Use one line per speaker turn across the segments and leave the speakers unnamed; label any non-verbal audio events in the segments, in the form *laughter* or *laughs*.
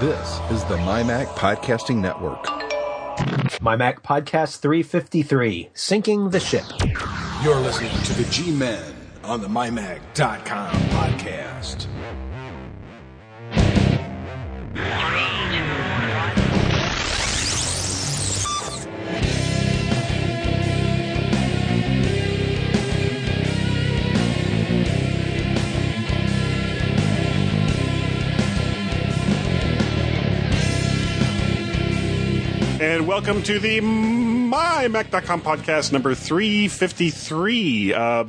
This is the MyMac Podcasting Network.
MyMac Podcast 353, Sinking the Ship.
You're listening to the G Men on the MyMac.com podcast.
And welcome to the MyMac.com podcast number 353. Uh,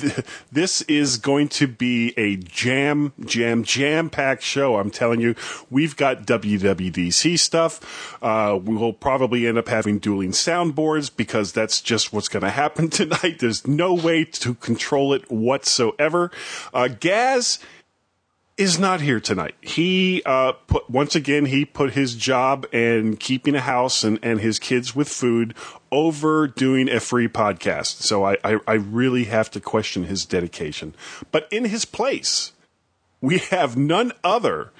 th- this is going to be a jam, jam, jam packed show. I'm telling you, we've got WWDC stuff. Uh, we will probably end up having dueling soundboards because that's just what's going to happen *laughs* tonight. There's no way to control it whatsoever. Uh, Gaz is not here tonight. He uh, put once again he put his job and keeping a house and, and his kids with food over doing a free podcast. So I, I, I really have to question his dedication. But in his place, we have none other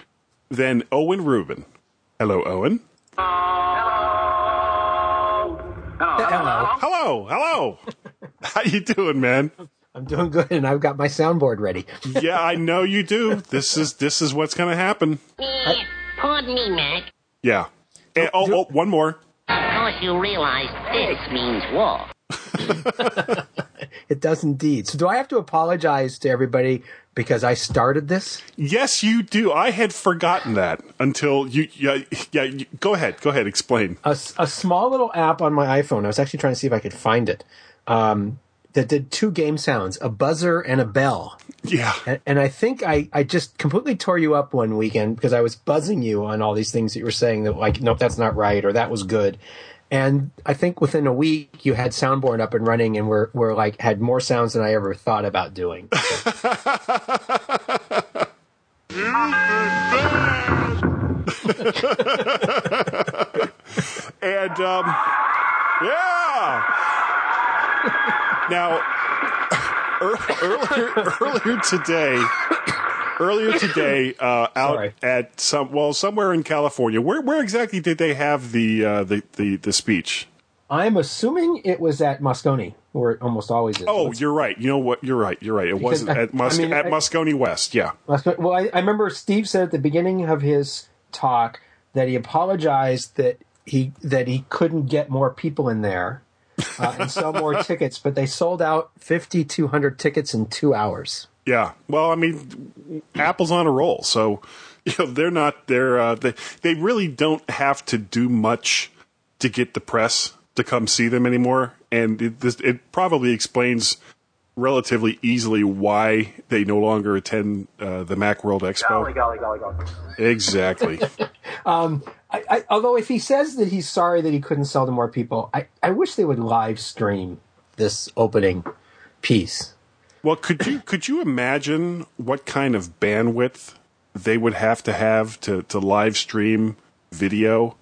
than Owen Rubin. Hello, Owen.
Hello.
Hello, hello. How you doing, man? *laughs*
I'm doing good, and I've got my soundboard ready.
Yeah, I know you do. This is this is what's going to happen.
Eh, Pardon me, Mac.
Yeah. And, oh, oh, one more.
Of course you realize this means war. *laughs*
It does indeed. So, do I have to apologize to everybody because I started this?
Yes, you do. I had forgotten that until you. Yeah, yeah. You, go ahead. Go ahead. Explain.
A small little app on my iPhone. I was actually trying to see if I could find it. Um, that did two game sounds, a buzzer and a bell.
Yeah.
And, and I think I, I just completely tore you up one weekend because I was buzzing you on all these things that you were saying that like, nope, that's not right, or that was good. And I think within a week you had Soundboard up and running and we're, we're like, had more sounds than I ever thought about doing. *laughs* *laughs*
And um, yeah. Now, earlier earlier today, earlier today, uh, out
Sorry.
at some well somewhere in California. Where where exactly did they have the uh, the, the the speech?
I'm assuming it was at Moscone, where it almost always is.
Oh,
Let's-
you're right. You know what? You're right. You're right. It wasn't
I-
at Mus-
I mean,
at
I-
Moscone West. Yeah.
Well, I, I remember Steve said at the beginning of his talk that he apologized that he that he couldn't get more people in there uh, and sell more *laughs* tickets, but they sold out 5,200 tickets in two hours.
Yeah. Well, I mean, Apple's on a roll, so *laughs* you know they're not they're uh, they they really don't have to do much to get the press to come see them anymore, and it, this, it probably explains relatively easily why they no longer attend uh, the MacWorld Expo.
golly, golly, golly.
Exactly. *laughs*
I, I, although if he says that he's sorry that he couldn't sell to more people, I, I wish they would live stream this opening piece.
well, could you could you imagine what kind of bandwidth they would have to have to to live stream video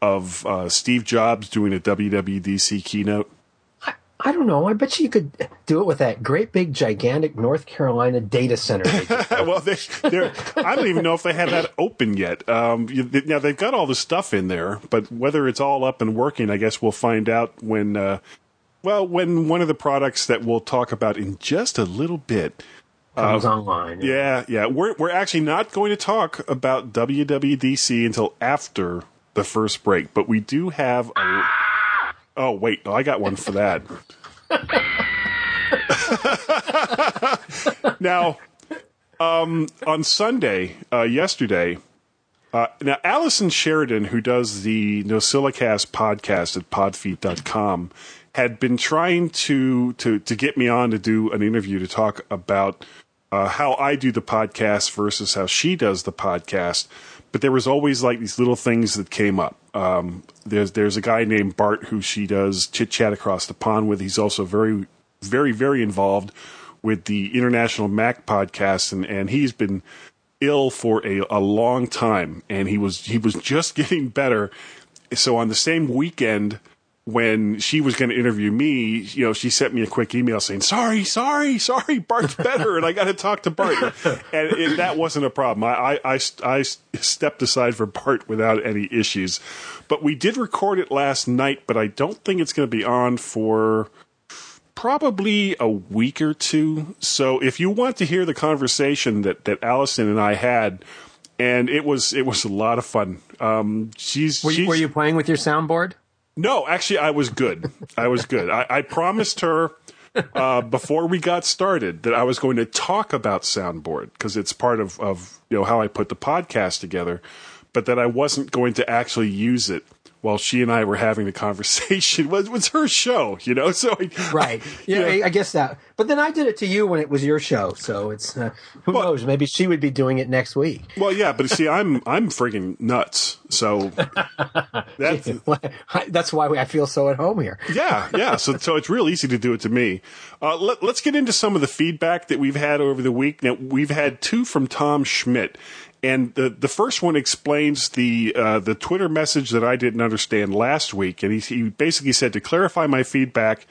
of uh, Steve Jobs doing a WWDC keynote?
I don't know. I bet you could do it with that great big gigantic North Carolina data center. they *laughs*
well, they, they're, I don't even know if they have that open yet. Um, you, they- now they've got all the stuff in there, but whether it's all up and working, I guess we'll find out when. Uh, well, when one of the products that we'll talk about in just a little bit.
comes online.
Yeah, yeah, we're we're actually not going to talk about WWDC until after the first break, but we do have. A, oh wait, I got one for that. *laughs* now, um, on Sunday, uh, yesterday, uh, now Allison Sheridan, who does the NosillaCast podcast at podfeet.com, had been trying to, to, to get me on to do an interview to talk about uh, how I do the podcast versus how she does the podcast. But there was always like these little things that came up. Um, there's there's a guy named Bart who she does chit chat across the pond with. He's also very, very, very involved with the International Mac podcast, and, and he's been ill for a, a long time, and he was he was just *laughs* getting better. So on the same weekend when she was going to interview me, you know, she sent me a quick email saying, "Sorry, sorry, sorry, Bart's better, and I got to talk to Bart." and it, that wasn't a problem. I, I, I, I stepped aside for Bart without any issues. But we did record it last night, but I don't think it's going to be on for probably a week or two. So if you want to hear the conversation that that Allison and I had. And it was it was a lot of fun. Um, she's,
Were you,
she's
were you playing with your soundboard?
No, actually, I was good. I was good. I, I promised her uh, before we got started that I was going to talk about soundboard because it's part of, of you know how I put the podcast together, but that I wasn't going to actually use it while she and I were having the conversation. *laughs* Was, was her show, you know. So I,
Right. *laughs* Yeah. I, I guess that. But then I did it to you when it was your show, so it's uh, who
Well-
knows? Maybe she would be doing it next week.
well, yeah, but see, I'm *laughs* I'm freaking nuts. So that's
That's why I feel so at home here.
Yeah, yeah. So, so it's real easy to do it to me. Uh, let, us get into some of the feedback that we've had over the week. Now, we've had two from Tom Schmidt, and the the first one explains the uh, the Twitter message that I didn't understand last week, and he, he basically said to clarify my feedback,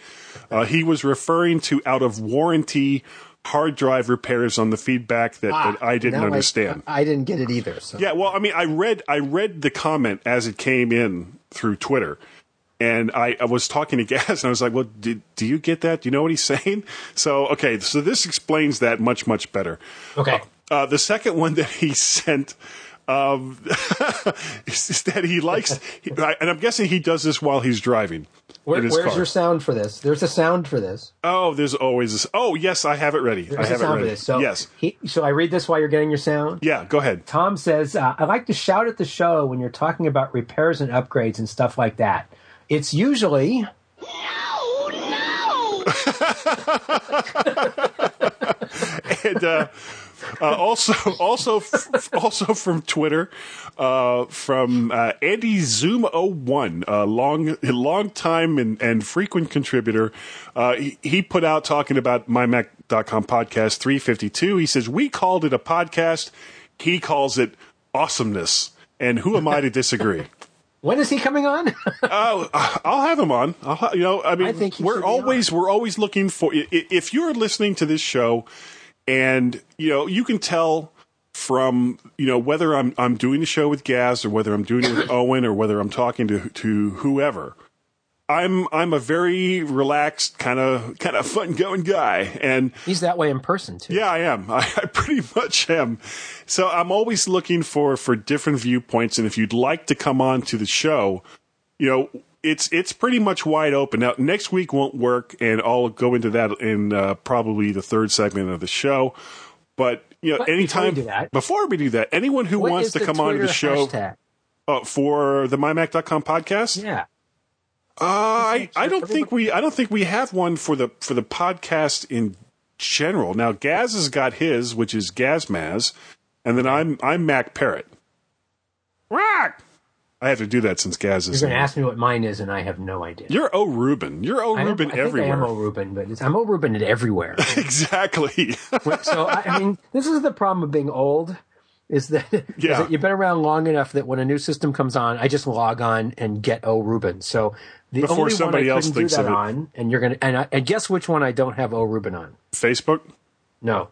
uh, he was referring to out of warranty hard drive repairs on the feedback that, that I didn't
Ah,
understand.
I, I didn't get it either. So.
Yeah, well, I mean, I read I read the comment as it came in through Twitter, and I, I was talking to *laughs* Gaz, and I was like, "Well, do, do you get that? Do you know what he's saying?" So, okay, so this explains that much much better.
Okay.
Uh, the second one that he *laughs* sent. Um, *laughs* is, is that he likes, he, and I'm guessing he does this while he's driving
Where, where's
car.
your sound for this? There's a sound for this.
oh, there's always this. Oh, yes, I have it ready. I
There's a
have it
sound for this. So
yes,
He, so I read this while you're getting your sound.
yeah. Go ahead.
Tom says, uh, I like to shout at the show when you're talking about repairs and upgrades and stuff like that. It's usually No. *laughs*
and uh, uh, also, also, f- also from Twitter, uh, from uh, Andy Zoom 01, a long, long time and, and frequent contributor. Uh, he, he put out talking about mymac.com podcast 352. He says, We called it a podcast. He calls it awesomeness. And who am I to disagree? *laughs*
when is he coming on?
Oh, *laughs* I'll have him on. I'll, ha- you know, I mean,
I think
we're always we're always looking for. If you're listening to this show, and you know, you can tell from you know whether I'm I'm doing the show with Gaz or whether I'm doing it with *coughs* Owen or whether I'm talking to to whoever. I'm I'm a very relaxed kind of kind of fun going guy, and
He's that way in person too.
yeah, I am. *laughs* I, I pretty much am. So I'm always looking for for different viewpoints, and if you'd like to come on to the show, you know, it's it's pretty much wide open. Now, next week won't work, and I'll go into that in uh, probably the third segment of the show. But you know,
But before we
anytime
that-
before we do that, anyone who wants to come on to the show uh, for the mymac.com podcast,
Yeah.
uh, I, I don't think we I don't think we have one for the for the podcast in general. Now Gaz has got his, which is Gazmaz, and then I'm I'm Mac Parrot. Rock. I have to do that since Gaz is.
You're going to ask me what mine is, and I have no idea.
You're O Rubin. You're O
I am-
Rubin
I think
everywhere.
I am O Rubin, but I'm O at everywhere. *laughs*
exactly.
so I, I mean, this is the problem of being old. Is that, *laughs* is
Yeah.
that you've been around long enough that when a new system comes on, I just log on and get O Rubin. So the
Before
only
somebody
one I
else thinks
do that
of it.
on, and you're gonna and, I, and guess which one I don't have O Rubin on?
Facebook,
No,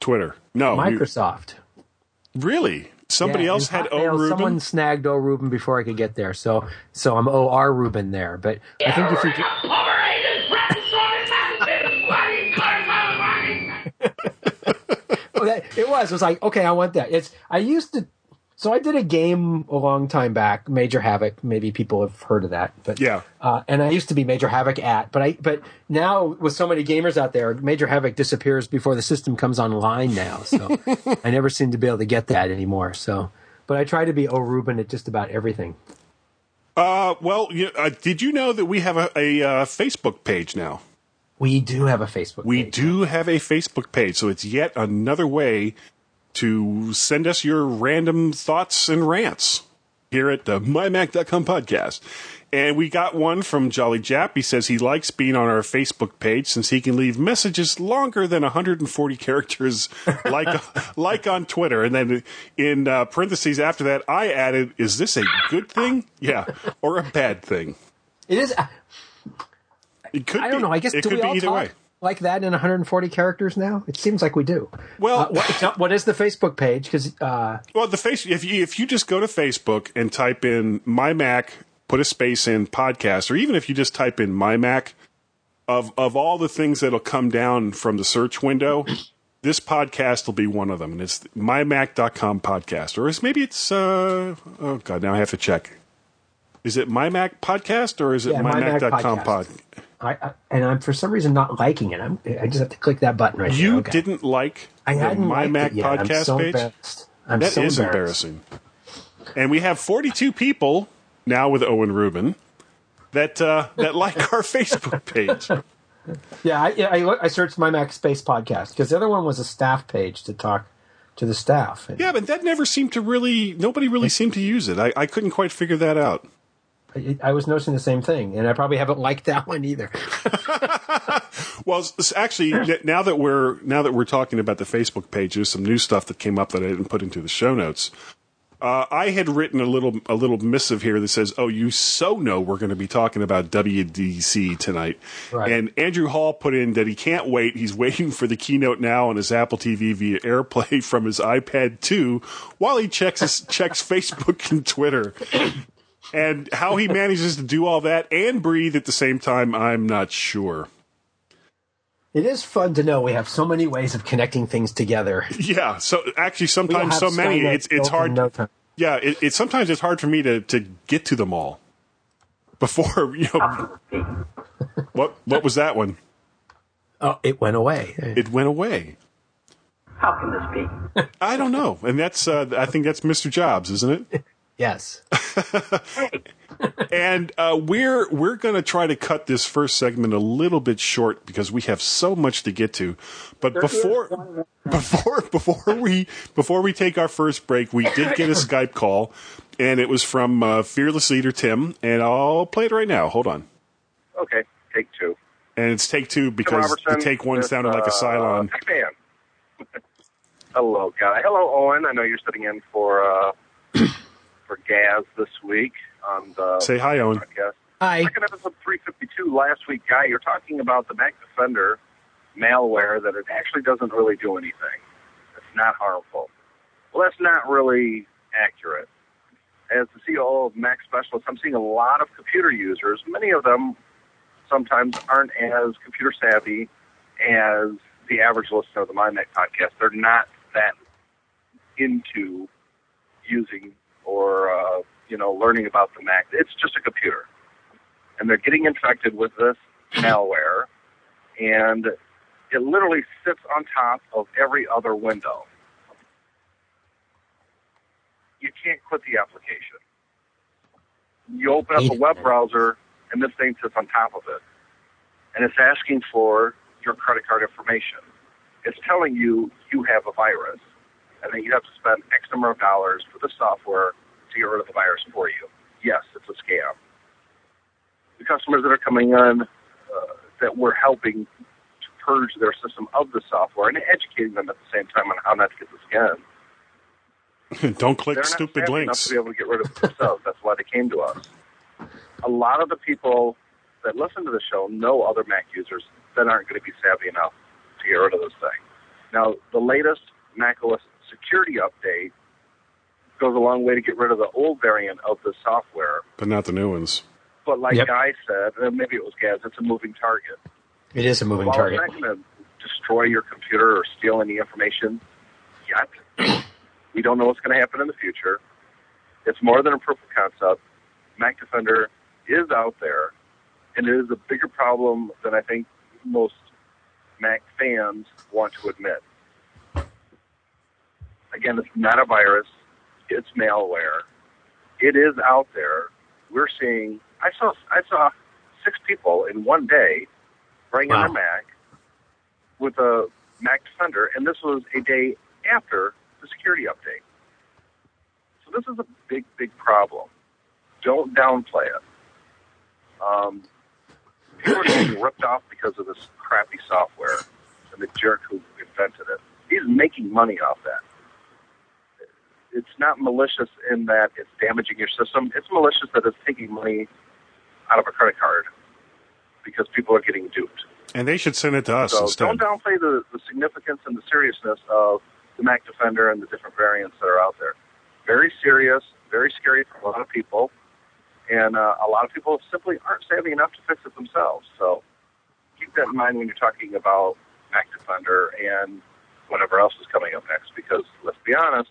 Twitter. No, you-
Microsoft.
really. Somebody
Yeah,
else
in
had O
Hotmail,
Rubin.
Someone snagged O Rubin before I could get there, so so I'm O R Rubin there. But I think if you Oh, *laughs* that, it was. It was like, okay, I want that. It's. I used to. So I did a game a long time back, Major Havoc. Maybe people have heard of that, but
Yeah.
Uh, and I used to be Major Havoc at, but I. But now with so many gamers out there, Major Havoc disappears before the system comes online now. So *laughs* I never seem to be able to get that anymore. So, but I try to be O Rubin at just about everything.
Uh, well, you, uh, did you know that we have a, a uh, Facebook page now?
We do have a Facebook.
We
page.
do have a Facebook page, so it's yet another way to send us your random thoughts and rants here at the mymac.com podcast. And we got one from Jolly Jap. He says he likes being on our Facebook page since he can leave messages longer than 140 *laughs* characters, like like on Twitter. And then in uh, parentheses after that, I added, "Is this a good thing? Yeah, or a bad thing?"
It is.
It could
I don't
be.
know. I guess
it could be either
talk
way.
Like that in 140 characters now? It seems like we do.
Well,
Uh, what, what is the Facebook page? Because uh,
Well, the face if you if you just go to Facebook and type in my Mac, put a space in podcast, or even if you just type in my Mac, of of all the things that'll come down from the search window, *clears throat* this podcast will be one of them, and it's mymac.com podcast, or is maybe it's uh oh god, now I have to check. Is it my Mac podcast or is it
Yeah, My Mac
mymac.com pod?
Podcast. I, I and I'm for some reason not liking it. I'm, I just have to click that button right there.
You
Okay.
didn't like
I hadn't
my Mac
yet. I'm
podcast
so
page?
embarrassed. I'm
That
so
is embarrassing. And we have 42 people now with Owen Rubin that uh, that *laughs* like our Facebook page.
Yeah, I, I, I searched my Mac Space podcast because the other one was a staff page to talk to the staff.
Yeah, but that never seemed to really. Nobody really seemed to use it. I, I couldn't quite figure that out.
I, I was noticing the same thing, and I probably haven't liked that one either. *laughs*
Well, actually, now that we're now that we're talking about the Facebook page, there's some new stuff that came up that I didn't put into the show notes. Uh, I had written a little a little missive here that says, "Oh, you so know we're going to be talking about WDC tonight."
Right.
And Andrew Hall put in that he can't wait. He's waiting for the keynote now on his Apple TV via AirPlay *laughs* from his iPad 2 while he checks his, checks *laughs* Facebook and Twitter. And how he manages to do all that and breathe at the same time, I'm not sure.
It is fun to know we have so many ways of connecting things together.
Yeah. So actually, sometimes so many,
Skynet
it's it's hard.
no.
Yeah, it, it's sometimes it's hard for me to to get to them all before *laughs* you know. what what was that one?
Oh, it went away.
It went away.
How can this be?
I don't know, and that's uh, I think that's Mr. Jobs, isn't it? *laughs*
Yes. *laughs*
And uh, we're we're going to try to cut this first segment a little bit short because we have so much to get to. But before before *laughs* before we before we take our first break, we did get a *laughs* Skype call, and it was from uh, fearless leader Tim, and I'll play it right now. Hold on.
Okay, take two.
And it's take two because the take one
with,
sounded like a
uh,
Cylon.
Tech fan. Hello, guy. Hello, Owen. I know you're sitting in for uh, *clears throat* for Gaz this week on the
Say hi, Owen.
podcast.
Hi.
Second episode 352 last week, Guy. You're talking about the Mac Defender malware that it actually doesn't really do anything. It's not harmful. Well, that's not really accurate. As the CEO of Mac Specialist, I'm seeing a lot of computer users. Many of them sometimes aren't as computer savvy as the average listener of the My Mac podcast. They're not that into using or uh, you know learning about the Mac. It's just a computer, and they're getting infected with this malware, and it literally sits on top of every other window. You can't quit the application. You open up a web browser, and this thing sits on top of it, and it's asking for your credit card information. It's telling you you have a virus, and then you have to spend X number of dollars for the software to get rid of the virus for you. Yes, it's a scam. The customers that are coming in uh, that we're helping to purge their system of the software and educating them at the same time on how not to get the scam. *laughs*
Don't click
They're not
stupid links.
to be able to get rid of themselves. That's why they came to us. A lot of the people that listen to the show know other Mac users that aren't going to be savvy enough to get rid of this thing. Now, the latest macOS security update goes a long way to get rid of the old variant of the software.
But not the new ones.
But like
Yep.
Guy said, uh, maybe it was Gaz, it's a moving target.
It is a moving
While
target.
it's not going to destroy your computer or steal any information yet, *clears throat* we don't know what's going to happen in the future. It's more than a proof of concept. Mac Defender is out there, and it is a bigger problem than I think most Mac fans want to admit. Again, it's not a virus; it's malware. It is out there. We're seeing. I saw. I saw six people in one day bring in
Wow.
their Mac with a Mac Defender, and this was a day after the security update. So this is a big, big problem. Don't downplay it. Um, people are getting ripped off because of this crappy software and the jerk who invented it. He's making money off that. It's not malicious in that it's damaging your system. It's malicious that it's taking money out of a credit card because people are getting duped.
And they should send it to us
So
instead.
don't downplay the, the significance and the seriousness of the Mac Defender and the different variants that are out there. Very serious, very scary for a lot of people, and uh, a lot of people simply aren't savvy enough to fix it themselves. So keep that in mind when you're talking about Mac Defender and whatever else is coming up next. Because let's be honest,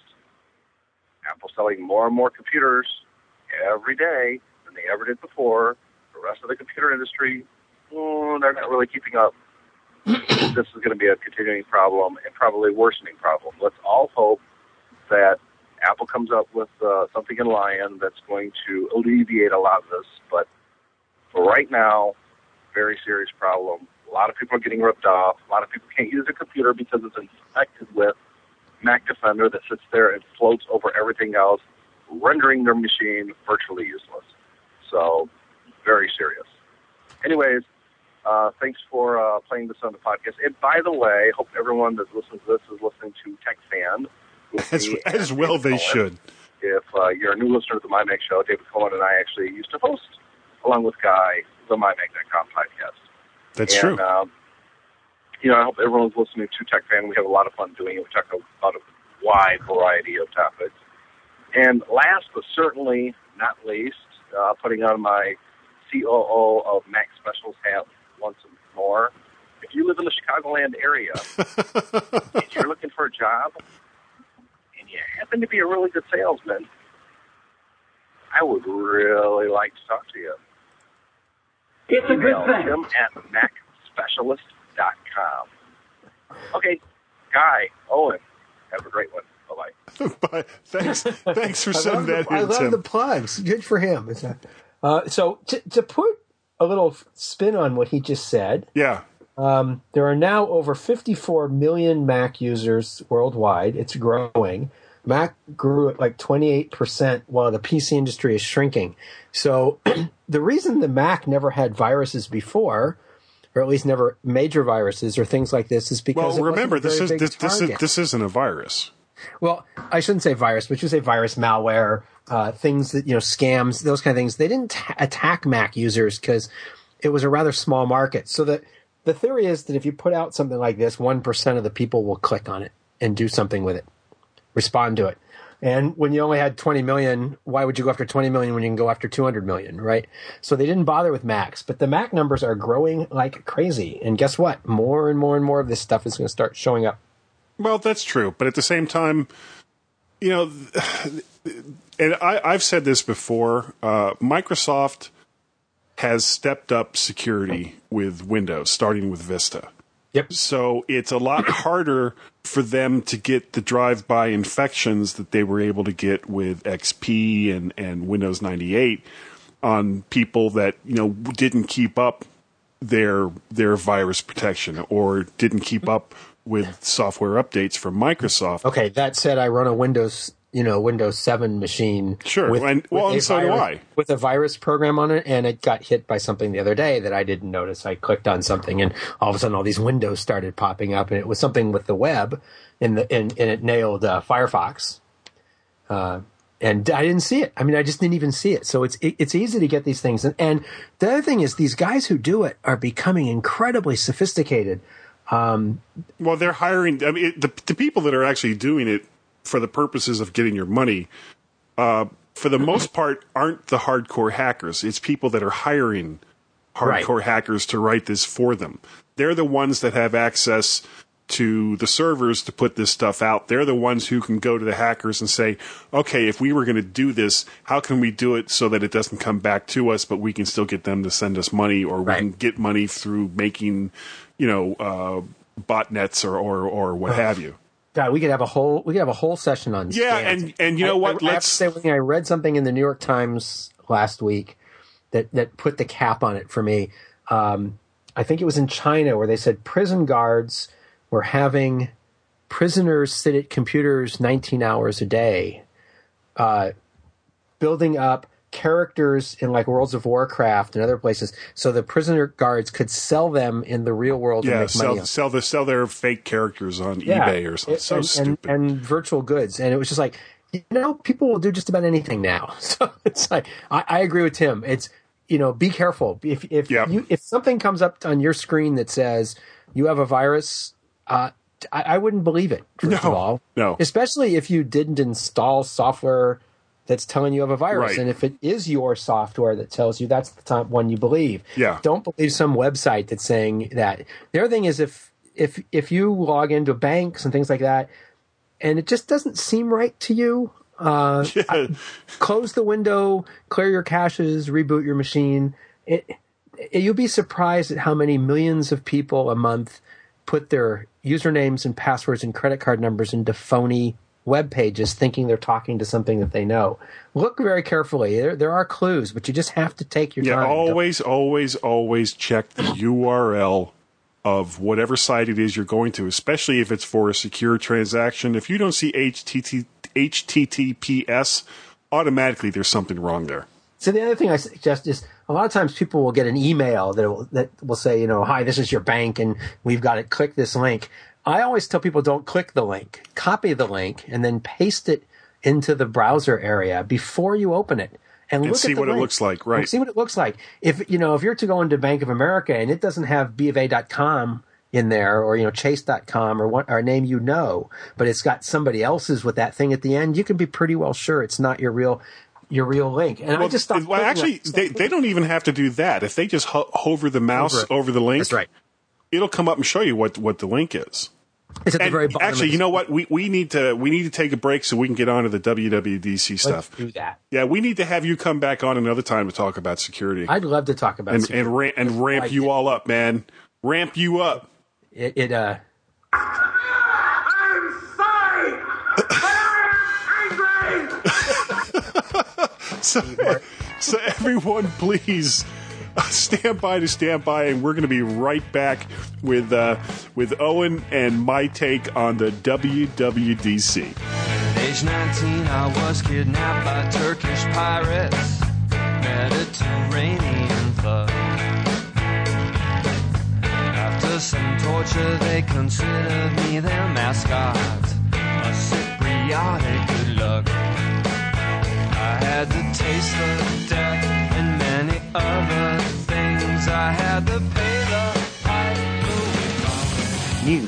Apple's selling more and more computers every day than they ever did before. The rest of the computer industry, mm, they're not really keeping up. *clears throat* this is going to be a continuing problem and probably worsening problem. Let's all hope that Apple comes up with uh, something in Lion that's going to alleviate a lot of this. But for right now, very serious problem. A lot of people are getting ripped off. A lot of people can't use a computer because it's infected with Mac Defender that sits there and floats over everything else, rendering their machine virtually useless. So, very serious. Anyways, uh, thanks for uh, playing this on the podcast. And by the way, hope everyone that listens to this is listening to Tech Fan. *laughs*
as, as well they
Cohen.
should.
If uh, you're a new listener to the MyMac Show, David Cohen and I actually used to host, along with Guy, the MyMac.com podcast.
That's
and,
true.
Um, you know, I hope everyone's listening to Tech Fan. We have a lot of fun doing it. We talk about a wide variety of topics. And last but certainly not least, uh, putting on my COO of Mac Specials hat once more. If you live in the Chicagoland area *laughs* and you're looking for a job and you happen to be a really good salesman, I would really like to talk to you.
It's a good
Email
thing.
Tim at macspecialist.com. Okay, Guy, Owen, have a great one. Bye bye.
Thanks, thanks for
I
sending that
the, I
in,
love
Tim.
the plugs. Good for him. It's a- Uh, so to, to put a little spin on what he just said,
yeah,
um, there are now over 54 million Mac users worldwide. It's growing. Mac grew at like 28% while the PC industry is shrinking. So the reason the Mac never had viruses before, or at least never major viruses or things like this, is because
well, remember this is this, this is this isn't a virus.
Well, I shouldn't say virus, but you say virus, malware, uh, things that, you know, scams, those kind of things. They didn't ta attack Mac users because it was a rather small market. So the, the theory is that if you put out something like this, 1% of the people will click on it and do something with it, respond to it. And when you only had 20 million, why would you go after 20 million when you can go after 200 million, right? So they didn't bother with Macs, but the Mac numbers are growing like crazy. And guess what? More and more and more of this stuff is going to start showing up.
Well, that's true, but at the same time, you know, *sighs* and I, I've said this before. Uh, Microsoft has stepped up security with Windows, starting with Vista.
Yep.
So it's a lot harder for them to get the drive-by infections that they were able to get with XP and, and Windows 98 on people that you know didn't keep up their their virus protection or didn't keep up with software updates from Microsoft.
Okay, that said, I run a Windows, you know, Windows 7 machine.
Sure, and- well,
a
and so do
virus-
I.
With a virus program on it, and it got hit by something the other day that I didn't notice. I clicked on something, and all of a sudden, all these windows started popping up, and it was something with the web, and the and, and it nailed uh, Firefox. Uh, and I didn't see it. I mean, I just didn't even see it. So it's it, it's easy to get these things. And, and the other thing is, these guys who do it are becoming incredibly sophisticated.
Well, they're hiring. I mean, it, the the people that are actually doing it for the purposes of getting your money, uh, for the most part, aren't the hardcore hackers. It's people that are hiring hardcore hackers to write this for them. They're the ones that have access to the servers to put this stuff out. They're the ones who can go to the hackers and say, okay, if we were going to do this, how can we do it so that it doesn't come back to us, but we can still get them to send us money or we can get money through making, you know, uh, botnets or, or, or what have you.
God, we could have a whole we could have a whole session on
Yeah,
scams.
and- and you know
I-
what?
I, I
Let's-
say one. I read something in the New York Times last week that that put the cap on it for me. Um, I think it was in China where they said prison guards were having prisoners sit at computers 19 hours a day, uh, building up characters in like Worlds of Warcraft and other places, so the prisoner guards could sell them in the real world and
Yeah,
make
sell, sell, the, sell their fake characters on eBay or something.
It-
So
and,
stupid.
And, and virtual goods. And it was just like, you know, people will do just about anything now. *laughs* So it's like, I, I agree with Tim. It's you know, be careful. If if
Yeah.
you if something comes up on your screen that says you have a virus, uh, I, I wouldn't believe it. First
No,
of all,
no.
especially if you didn't install software that's telling you have a virus,
Right.
and if it is your software that tells you, that's the time one you believe.
Yeah.
don't believe some website that's saying that. The other thing is if if if you log into banks and things like that, and it just doesn't seem right to you. Uh, *laughs*
Yeah.
close the window, clear your caches, reboot your machine. It, it, you'll be surprised at how many millions of people a month put their usernames and passwords and credit card numbers into phony web pages thinking they're talking to something that they know. Look very carefully. There, there are clues, but you just have to take your
Yeah,
time.
always, always, always check the URL of whatever site it is you're going to, especially if it's for a secure transaction. If you don't see HTT, HTTPS, automatically there's something wrong there.
So the other thing I suggest is a lot of times people will get an email that will, that will say, you know, hi, this is your bank and we've got to Click this link. I always tell people don't click the link. Copy the link and then paste it into the browser area before you open it and, look
see
at the
what it looks like, right.
And See what it looks like. If you know, if you're to go into Bank of America and it doesn't have BofA.com in there or you know Chase.com or what or a name you know, but it's got somebody else's with that thing at the end, you can be pretty well sure it's not your real your real link. And I just
well, actually, they, they don't even have to do that. If they just ho- hover the mouse
Over
over, the link,
That's right.
It'll come up and show you what, what the link is.
It's at the very bottom.
actually, you know what? We, we need to we need to take a break so we can get on to the WWDC
Let's
stuff.
do that.
Yeah, we need to have you come back on another time to talk about security
I'd love to talk about
and
security.
and, ra- and ramp
Like
you
it.
all up, man. Ramp you up.
it, it uh
I'm sorry, but I am angry.
So, so everyone, please *laughs* stand by to stand by, and we're going to be right back with uh, with Owen and my take on the WWDC.
At age 19, I was kidnapped by Turkish pirates, Mediterranean thugs. After some torture, they considered me their mascot, a Cypriotic good luck. I had the taste of death and
New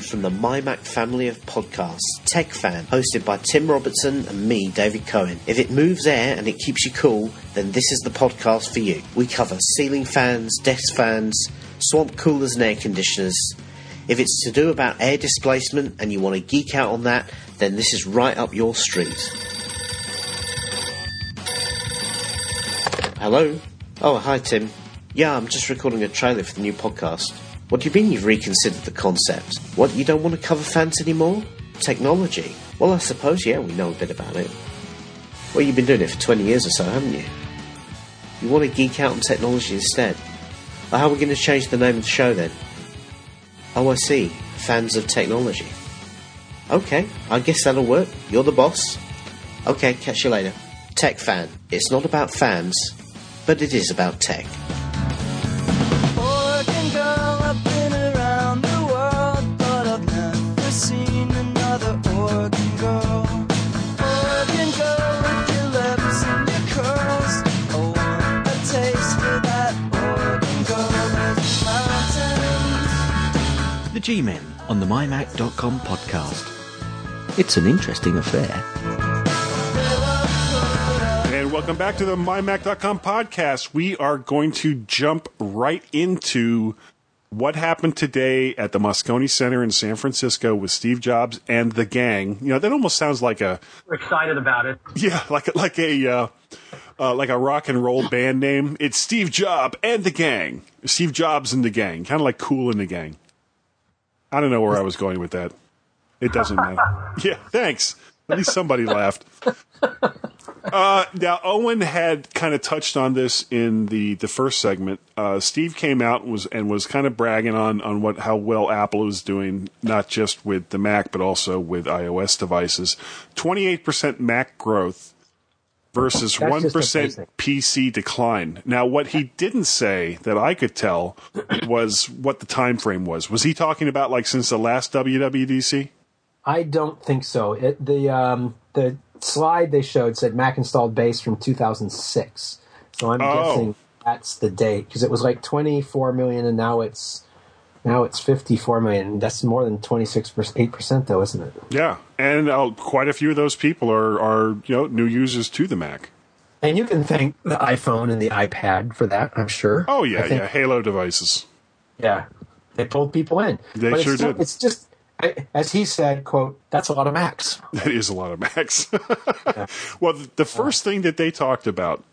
from the MyMac family of podcasts, Tech Fan, hosted by Tim Robertson and me, David Cohen. If it moves air and it keeps you cool, then this is the podcast for you. We cover ceiling fans, desk fans, swamp coolers and air conditioners. If it's to do about air displacement and you want to geek out on that, then this is right up your street. Hello? Oh, hi, Tim. Yeah, I'm just recording a trailer for the new podcast. What do you mean you've reconsidered the concept? What, you don't want to cover fans anymore? Technology? Well, I suppose, yeah, we know a bit about it. Well, you've been doing it for 20 years or so, haven't you? You want to geek out on technology instead? Well, how are we going to change the name of the show then? Oh, I see. Fans of technology. Okay, I guess that'll work. You're the boss. Okay, catch you later. Tech fan. It's not about fans, but it is about tech.
Oregon girl, I've been around the world, but I've never seen another Oregon girl. Oh, Oregon girl with your lips and your curls. I want a taste of that Oregon girl. There's mountains.
The G Men on the MyMac.com podcast. It's an interesting affair.
Welcome back to the MyMac.com podcast. We are going to jump right into what happened today at the Moscone Center in San Francisco with Steve Jobs and the gang. You know, that almost sounds like a
We're excited about it.
yeah, like a, like a uh, uh, like a rock and roll band name. It's Steve Jobs and the gang. Steve Jobs and the gang, kind of like Cool and the Gang. I don't know where I was going with that. It doesn't matter. *laughs* Yeah, thanks. At least somebody laughed. Uh, now Owen had kind of touched on this in the, the first segment. Uh, Steve came out and was and was kind of bragging on on what how well Apple is doing, not just with the Mac but also with iOS devices. Twenty eight percent Mac growth versus one percent. PC decline. Now, what he didn't say that I could tell was what the time frame was. Was he talking about like since the last WWDC?
I don't think so. It, the um, the slide they showed said Mac installed base from 2006. So I'm
Oh.
guessing that's the date because it was like 24 million and now it's now it's 54 million. That's more than 26 8 percent though, isn't it?
Yeah, and uh, quite a few of those people are are you know new users to the Mac.
And you can thank the iPhone and the iPad for that, I'm sure.
Oh yeah, yeah, Halo devices.
yeah. They pulled people in.
They
But
sure
it's,
did.
It's just, I- as he said, "quote That's a lot of Macs." *laughs*
That is a lot of Macs. *laughs* well, the, the first thing that they talked about,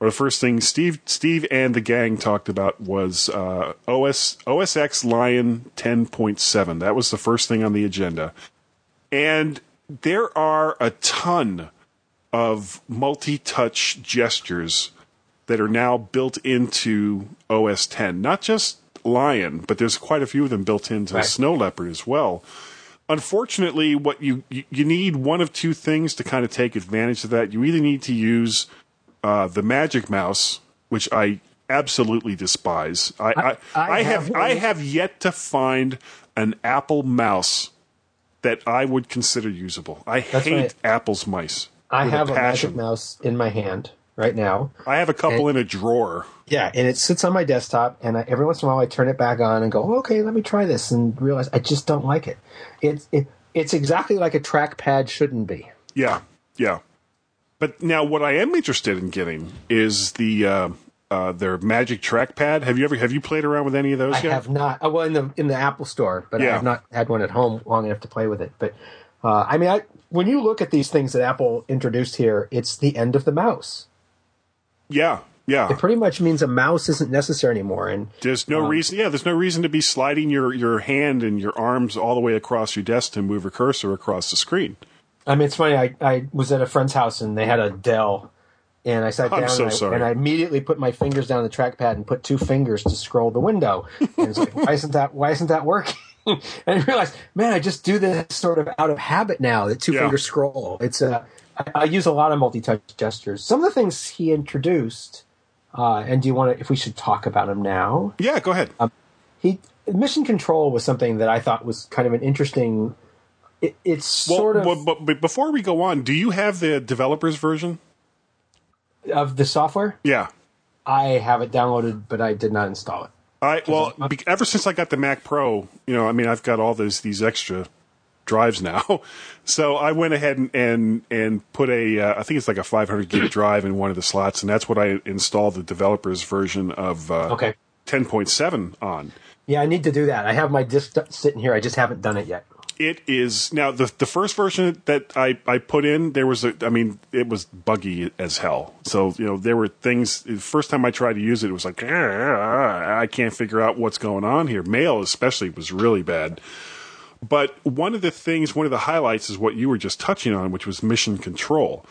or the first thing Steve Steve and the gang talked about was uh, OS OS X Lion 10.7. That was the first thing on the agenda, and there are a ton of multi-touch gestures that are now built into OS 10. Not just Lion, but there's quite a few of them built into
Right.
Snow Leopard as well unfortunately, what you you need one of two things to kind of take advantage of that. You either need to use uh, the Magic Mouse, which I absolutely despise. I I,
I- I
have
have
I have yet to find an Apple mouse that I would consider usable. I
That's
hate
right.
Apple's mice.
I have a
passion.
Magic Mouse in my hand right now.
I have a couple in a drawer.
Yeah, and it sits on my desktop, and I, every once in a while I turn it back on and go, "Okay, let me try this," and realize I just don't like it. It's it, it's exactly like a trackpad shouldn't be.
Yeah, yeah. But now, what I am interested in getting is the uh, uh, their Magic Trackpad. Have you ever have you played around with any of those
I
yet?
have not. uh, Well, in the in the Apple Store, but I have not had one at home long enough to play with it. But uh, I mean, I, when you look at these things that Apple introduced here, it's the end of the mouse.
Yeah, yeah.
It pretty much means a mouse isn't necessary anymore. And
There's no reason. Yeah, there's no reason to be sliding your your hand and your arms all the way across your desk to move a cursor across the screen.
I mean, it's funny. I, I was at a friend's house and they had a Dell, and I sat
I'm
down
so
and, I,
sorry.
and I immediately put my fingers down the trackpad and put two fingers to scroll the window. And it's like, why isn't that? Why isn't that working? *laughs* and I realized, man, I just do this sort of out of habit now. The two
Yeah.
finger scroll. It's uh, I, use a lot of multi-touch gestures. Some of the things he introduced, uh, and do you want to? If we should talk about them now,
Yeah, go ahead.
he mission control was something that I thought was kind of an interesting. It, it's
well,
sort of
well, but, before we go on, do you have the developers version?
of the software.
Yeah.
I have it downloaded, but I did not install it.
I well, ever since I got the Mac Pro, you know, I mean, I've got all these these extra drives now, *laughs* so I went ahead and and, and put a uh, I think it's like a 500 gig *clears throat* drive in one of the slots, and that's what I installed the developers version of uh,
Okay.
10.7 on.
Yeah, I need to do that. I have my disk sitting here. I just haven't done it yet.
It is now the the first version that I, I put in. There was a, I mean, it was buggy as hell. So you know, there were things. The first time I tried to use it, it was like "Ah, I can't figure out what's going on here. Mail, especially, was really bad. But one of the things, one of the highlights, is what you were just touching on, which was mission control.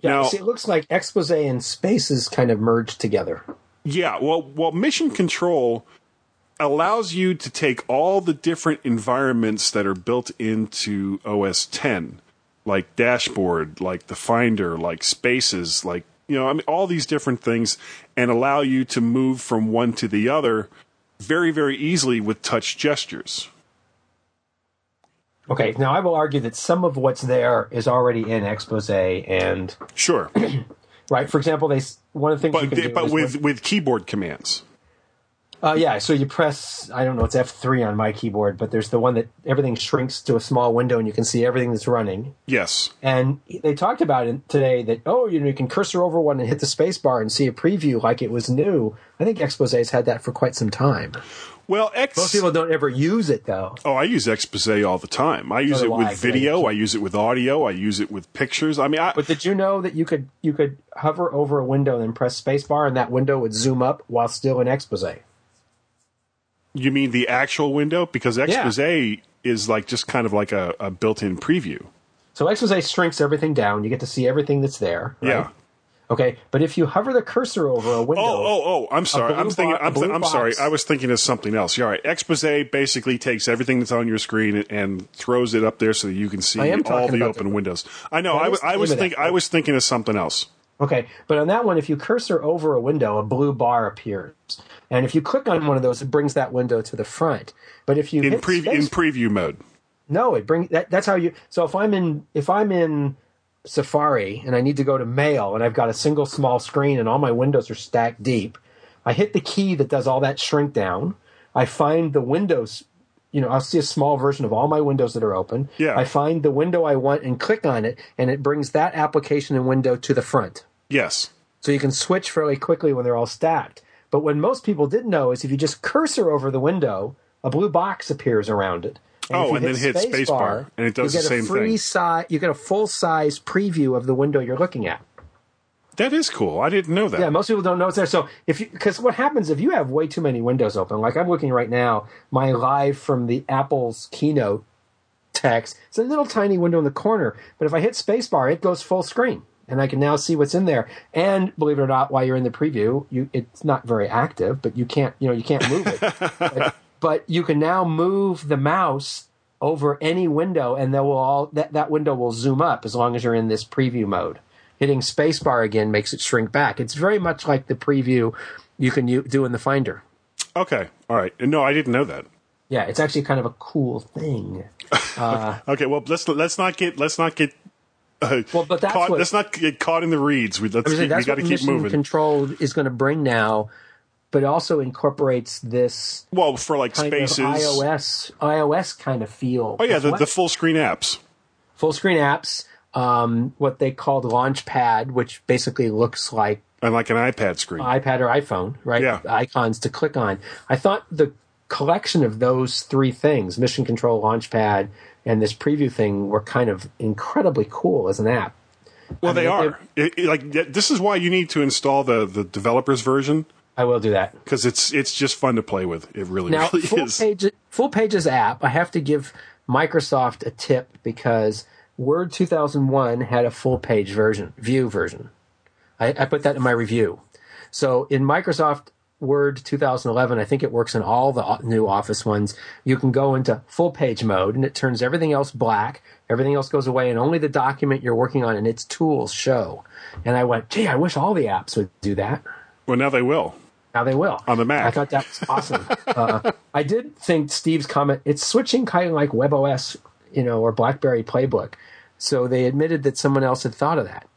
Yeah,
Now-
see, it looks like expose and spaces kind of merged together.
Yeah, well, well, mission control allows you to take all the different environments that are built into OS 10, like dashboard, like the Finder, like spaces, like you know, I mean, all these different things, and allow you to move from one to the other very, very easily with touch gestures.
Okay, now I will argue that some of what's there is already in expose and
Sure, *clears throat*
right. For example, they one of the things you
but
can do
but with with keyboard commands.
Uh, yeah, so you press, I don't know, it's F3 on my keyboard, but there's the one that everything shrinks to a small window and you can see everything that's running.
Yes,
And they talked about it today that, oh, you know, you can cursor over one and hit the space bar and see a preview like it was new. I think Expose's had that for quite some time.
Well, X.
Most people don't ever use it, though.
Oh, I use Expose all the time. I use
So
it with
I.
video. I use it with audio. I use it with pictures. I mean, I,
But did you know that you could you could hover over a window and then press spacebar and that window would zoom up while still in Expose?
you mean the actual window? Because Expose is like just kind of like a, a built-in preview.
So Expose shrinks everything down. You get to see everything that's there. right?
Yeah.
Okay, but if you hover the cursor over a window,
Oh, oh, oh! I'm sorry. I'm thinking.
bo-
I'm, th- I'm sorry. I was thinking of something else. Yeah, all right. Expose basically takes everything that's on your screen and, and throws it up there so that you can see all the open
the-
windows. I know. I
was.
I was
name of
think. I was thinking of something else.
Okay, but on that one, if you cursor over a window, a blue bar appears, and if you click on one of those, it brings that window to the front. But if you
In
hit
preview.
space,
In preview mode.
no, it brings that. That's how you. So if I'm in, if I'm in Safari and I need to go to Mail, and I've got a single small screen and all my windows are stacked deep, I hit the key that does all that shrink down. I find the windows. You know, I'll see a small version of all my windows that are open.
Yeah.
I find the window I want and click on it, and it brings that application and window to the front.
Yes.
So you can switch fairly quickly when they're all stacked. But what most people didn't know is if you just cursor over the window, a blue box appears around it.
Oh,
if you
and then hit space bar, and it does the same
free
thing.
Si- you get a full size preview of the window you're looking at.
That is cool. I didn't know that.
Yeah, most people don't know it's there. So if you, because what happens if you have way too many windows open? Like I'm looking right now, my live from the Apple's keynote text. It's a little tiny window in the corner, but if I hit spacebar, it goes full screen, and I can now see what's in there. And believe it or not, while you're in the preview, you it's not very active, but you can't you know you can't move it. *laughs* but, you can now move the mouse over any window, and they will all that that window will zoom up as long as you're in this preview mode hitting spacebar again makes it shrink back. It's very much like the preview you can u- do in the Finder.
Okay. All right. No, I didn't know that.
Yeah, it's actually kind of a cool thing. *laughs*
Okay. Well, let's let's not get let's not get. Uh,
Well, but that's
caught,
what-
let's not get caught in the reeds. We, let's
I was
keep, we
that's
got
what
to keep
Mission
moving.
Control is going to bring now, but also incorporates this
well, for like spaces.
iOS iOS kind of feel.
Oh yeah, the,
well.
the full screen apps.
full screen apps. Um, what they called Launchpad, which basically looks like
And like an iPad screen.
iPad or iPhone, right?
Yeah.
Icons to click on. I thought the collection of those three things, Mission Control, Launchpad, and this preview thing, were kind of incredibly cool as an app.
well,
I
they are. It, it- like this is why you need to install the the developers version
I will do that.
because it's it's just fun to play with. It really
Now,
really
full,
is.
page, full Pages app, I have to give Microsoft a tip because Word 2001 had a full page version, view version. I, I put that in my review. So in Microsoft Word 2011, I think it works in all the new Office ones. You can go into full page mode and it turns everything else black. Everything else goes away and only the document you're working on and its tools show. And I went, gee, I wish all the apps would do that.
Well, now they will.
Now they will
On the Mac.
I thought that was awesome. uh, I did think Steve's comment. It's switching kind of like WebOS, you know, or BlackBerry Playbook. So they admitted that someone else had thought of that.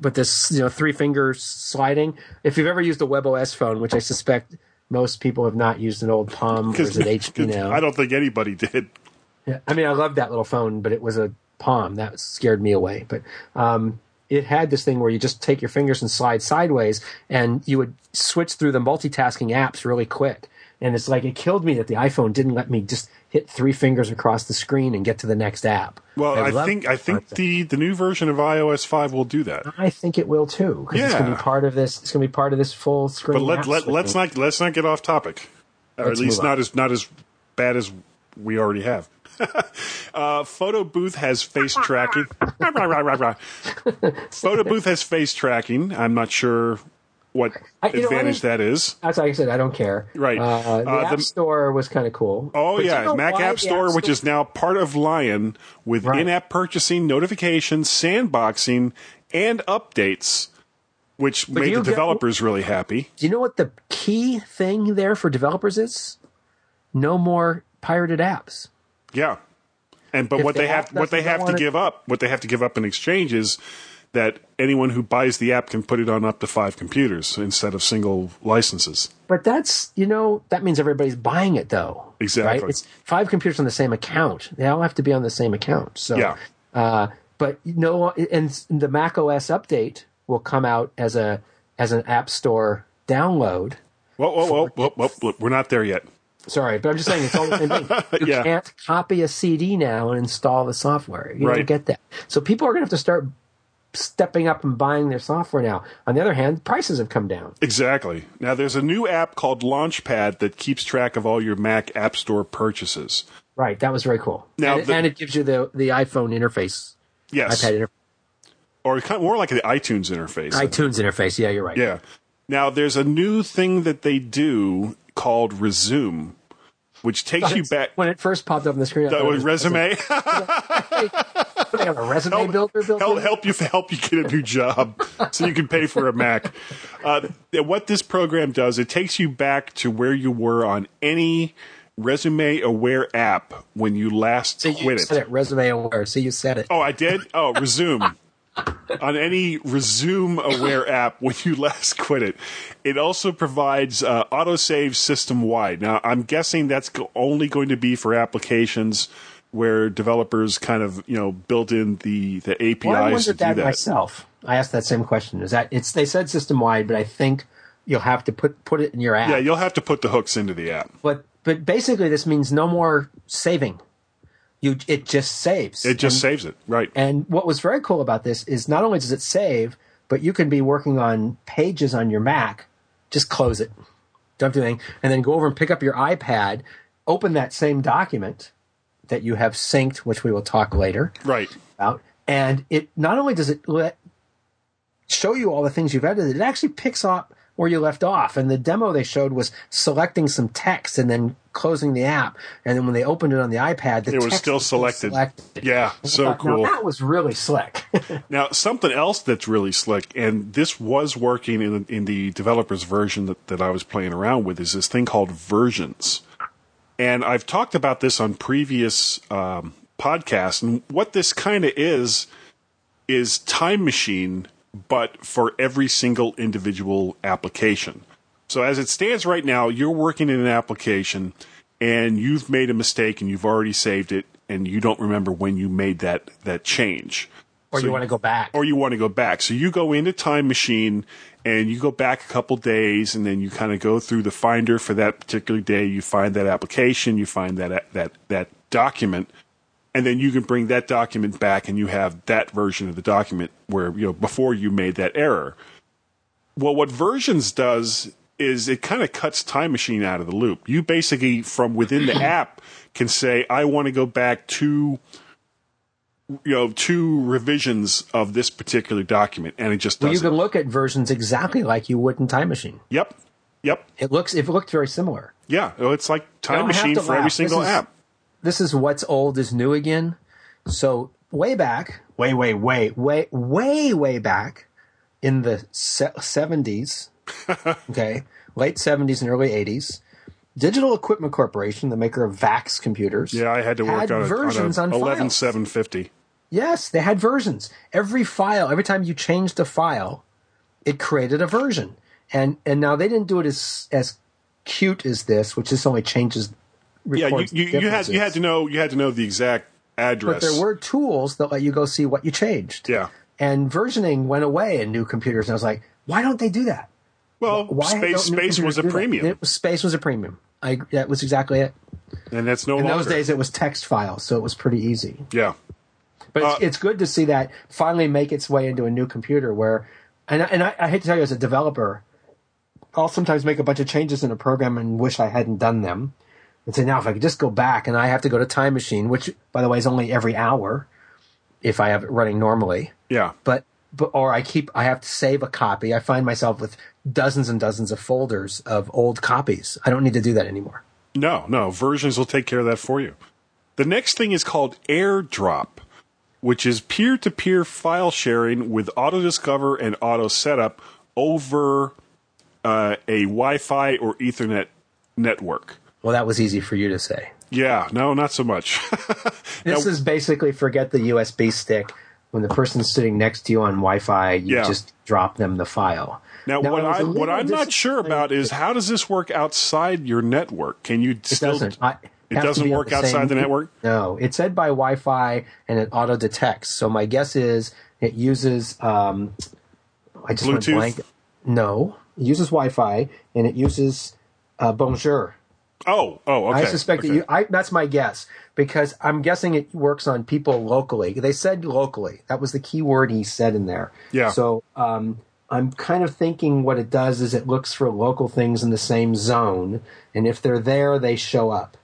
But this, you know, three finger sliding. If you've ever used a WebOS phone, which I suspect most people have not used an old Palm or is it *laughs* HP now?
I don't think anybody did.
Yeah, I mean, I loved that little phone, but it was a Palm that scared me away. But um, it had this thing where you just take your fingers and slide sideways, and you would switch through the multitasking apps really quick. And it's like it killed me that the iPhone didn't let me just hit three fingers across the screen and get to the next app.
Well, I,
love
think I think the the new version of iOS five will do that.
I think it will too because it's going to
Yeah.
be part of this. It's going to be part of this full screen.
But let, let, let's not let's not get off topic, or
Let's
at least not as not as bad as we already have. *laughs* uh, Photo Booth has face tracking. *laughs* Photo Booth has face tracking. I'm not sure what
I- you know,
advantage that is.
That's like I said. I don't care.
Right.
Uh, the
Uh,
App
the-
Store was kind of cool.
Oh
But you
yeah,
know
Mac App Store, which is now part of Lion, with
Right.
in-app purchasing, notifications, sandboxing, and updates, which
But
made
you
the
get-
developers really happy.
Do you know what the key thing there for developers is? No more pirated apps.
Yeah, and but
If
what
the
they have what they have to
it-
give up, what they have to give up in exchange is that anyone who buys the app can put it on up to five computers instead of single licenses.
But that's you know that means everybody's buying it though.
Exactly.
Right? It's five computers on the same account. They all have to be on the same account. So
Yeah.
Uh, but no, and the Mac OS update will come out as a as an App Store download.
Whoa, whoa, whoa, whoa, whoa, whoa, we're not there yet.
Sorry, but I'm just saying it's all the same thing. *laughs* You
Yeah.
can't copy a CD now and install the software. You
Right.
don't get that. So people are going to have to start stepping up and buying their software now. On the other hand, prices have come down.
Exactly. Now there's a new app called Launchpad that keeps track of all your Mac App Store purchases.
Right, that was very cool.
Now
and,
the-
and it gives you the the iPhone interface,
Yes,
iPad interface,
or kind of more like the iTunes interface.
iTunes interface. Yeah, you're right.
Yeah. Now there's a new thing that they do called Resume, which takes you back.
when it first popped up on the screen.
That was resume.
They have a resume builder built
help, help you help you get a new job so you can pay for a Mac. Uh, what this program does, it takes you back to where you were on any resume aware app when you last
See, you
quit
said
it.
it. Resume aware. See, you said it.
Oh, I did. Oh, resume. On any resume aware app when you last quit it. It also provides uh, autosave system wide. Now, I'm guessing that's go- only going to be for applications where developers kind of you know build in the the APIs
Well, I
to
wondered
do
that,
that.
myself. I asked that same question. Is that it's they said system wide, but I think you'll have to put put it in your app.
Yeah, you'll have to put the hooks into the app.
but but basically this means no more saving. You it just saves.
It just
and,
saves it, right?
And what was very cool about this is not only does it save, but you can be working on pages on your Mac, just close it, don't do anything, and then go over and pick up your iPad, open that same document that you have synced, which we will talk later
Right.
about, and it not only does it let show you all the things you've edited, it actually picks up where you left off. And the demo they showed was selecting some text and then closing the app. And then when they opened it on the iPad, the
It was still selected.
selected.
Yeah, so
thought,
cool.
That was really slick. *laughs*
Now, something else that's really slick, and this was working in in the developer's version that, that I was playing around with, is this thing called versions. And I've talked about this on previous um, podcasts, and what this kind of is is Time Machine, but for every single individual application. So as it stands right now, you're working in an application, and you've made a mistake, and you've already saved it, and you don't remember when you made that that change
or
So
you want to go back.
or you want to go back. So you go into Time Machine and you go back a couple days, and then you kind of go through the Finder for that particular day. You find that application, you find that that that document, and then you can bring that document back, and you have that version of the document where you know before you made that error. Well, what versions does is it kind of cuts Time Machine out of the loop. You basically, from within the *clears throat* app, can say, "I want to go back to." you know two revisions of this particular document and it just
well, you can look at versions exactly like you would in Time Machine.
yep yep
It looks it looked very similar.
yeah it's like time machine for every single
This is-
app
This is what's old is new again. So way back, way, way, way, way, way, way back in the seventies, *laughs* okay, late seventies and early eighties, Digital Equipment Corporation, the maker of VAX computers,
yeah i had to work
had
on, a,
versions
on,
on,
a
files.
11750
Yes, they had versions. Every file, every time you changed a file, it created a version. And and now they didn't do it as as cute as this, which just only changes.
Yeah you, you, you had you had to know you had to know the exact address.
But there were tools that let you go see what you changed.
yeah
And versioning went away in new computers, and I was like, why don't they do that?
well
Why
space space was a premium
It space was a premium. I that was exactly it.
and that's no longer.
In
longer
those days, it was text files, so it was pretty easy.
yeah
But it's,
Uh,
it's good to see that finally make its way into a new computer where, and, I- and I, I hate to tell you as a developer, I'll sometimes make a bunch of changes in a program and wish I hadn't done them. And say, now if I could just go back and I have to go to Time Machine, which by the way is only every hour if I have it running normally.
yeah
But, but, or I keep, I have to save a copy. I find myself with dozens and dozens of folders of old copies. I don't need to do that anymore.
No, no, versions will take care of that for you. The next thing is called AirDrop, which is peer to peer file sharing with auto discover and auto setup over uh, a Wi Fi or Ethernet network.
Well, that was easy for you to say.
Yeah, no, not so much. *laughs*
This
Now-
is basically forget the USB stick. When the person's sitting next to you on Wi-Fi, you
Yeah.
just drop them the file.
now,
Now,
what,
I was
I,
a
what I'm not sure about is how does this work outside your network? Can you
It
still?
doesn't. I,
it doesn't work
the
outside
same-
the network?
No, it's said by Wi-Fi and it auto detects. So my guess is it uses. Um, I just
Bluetooth?
went blank. No, it uses Wi-Fi and it uses uh, Bonjour.
Oh, oh, okay.
I suspect
okay.
that you. I, that's my guess because I'm guessing it works on people locally. They said locally. That was the key word he said in there.
Yeah.
So um, I'm kind of thinking what it does is it looks for local things in the same zone, and if they're there, they show up.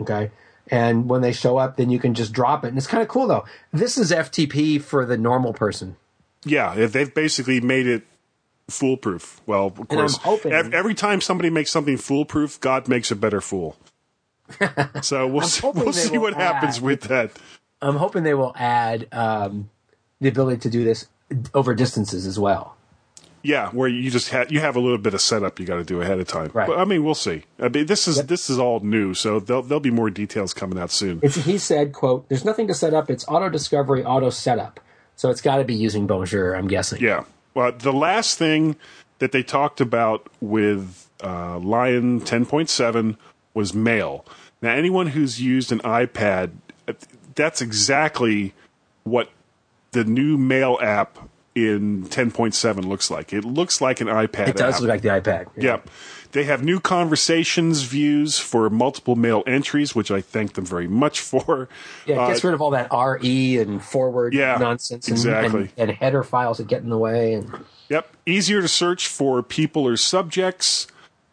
Okay. And when they show up, then you can just drop it. And it's kind of cool though. This is FTP for the normal person.
Yeah, they've basically made it foolproof. Well, of course, ev- every time somebody makes something foolproof, God makes a better fool. *laughs* so we'll see, we'll see what happens with that.
I'm hoping they will add um, the ability to do this over distances as well.
Yeah, where you just have you have a little bit of setup you got to do ahead of time.
Right.
But, I mean, we'll see. I mean, this is this is all new, so there'll there'll be more details coming out soon.
It's, he said, quote, there's nothing to set up. It's auto discovery, auto setup. So it's got to be using Bonjour, I'm guessing.
Yeah. Well, the last thing that they talked about with uh, Lion 10.7 was mail. Now, anyone who's used an iPad, that's exactly what the new mail app in 10.7 looks like. It looks like an iPad
It does
app.
look like the iPad.
Yep. They have new conversations views for multiple mail entries, which I thank them very much for.
Yeah, it
Uh,
gets rid of all that RE and forward
Yeah,
nonsense and,
exactly.
and, and header files that get in the way. And
Yep. Easier to search for people or subjects.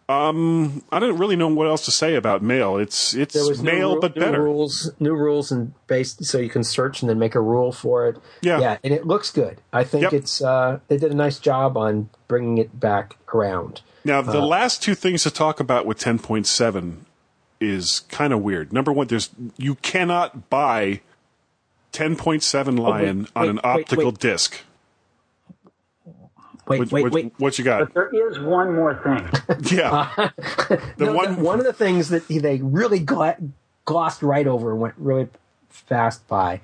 Um, I don't really know what else to say about mail. It's it's
there was
mail,
ru-
but better.
rules, new rules and based so you can search and then make a rule for it.
Yeah.
yeah, and it looks good. I think
Yep.
it's uh, they did a nice job on bringing it back around.
Now, the
Uh,
last two things to talk about with 10.7 is kind of weird. Number one, there's you cannot buy 10.7 Lion on
wait,
an
wait,
optical
wait.
disc.
Wait,
What,
wait,
what,
wait.
what you got?
But there is one more thing. *laughs*
Yeah. the
No,
one,
the- one of the things that they really gla- glossed right over and went really fast by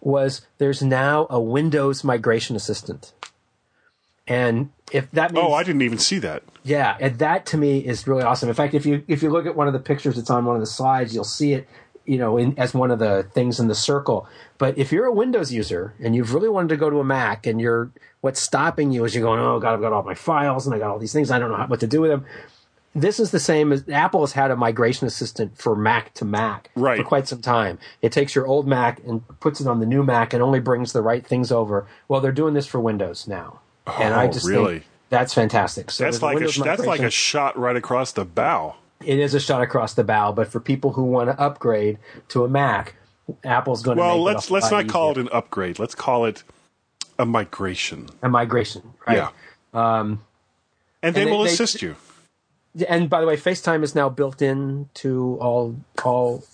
was there's now a Windows migration assistant. And if that means
Oh, I didn't even see that.
Yeah, and that to me is really awesome. In fact, if you if you look at one of the pictures that's on one of the slides, you'll see it, you know, in, as one of the things in the circle. But if you're a Windows user and you've really wanted to go to a Mac, and you're what's stopping you is you're going, oh god, I've got all my files and I got all these things, I don't know how, what to do with them. This is the same as Apple has had a migration assistant for Mac to Mac
Right.
for quite some time. It takes your old Mac and puts it on the new Mac and only brings the right things over. Well, they're doing this for Windows now, and I
Oh,
just
really?
think that's fantastic. So
That's like a that's like a shot right across the bow.
It is a shot across the bow, but for people who want to upgrade to a Mac, Apple's going to
Well, let's let's not call it an upgrade. Let's call it a migration.
a migration. Right?
Yeah. Um, and they,
they-
will
they-
assist you.
And by the way, FaceTime is now built in to all all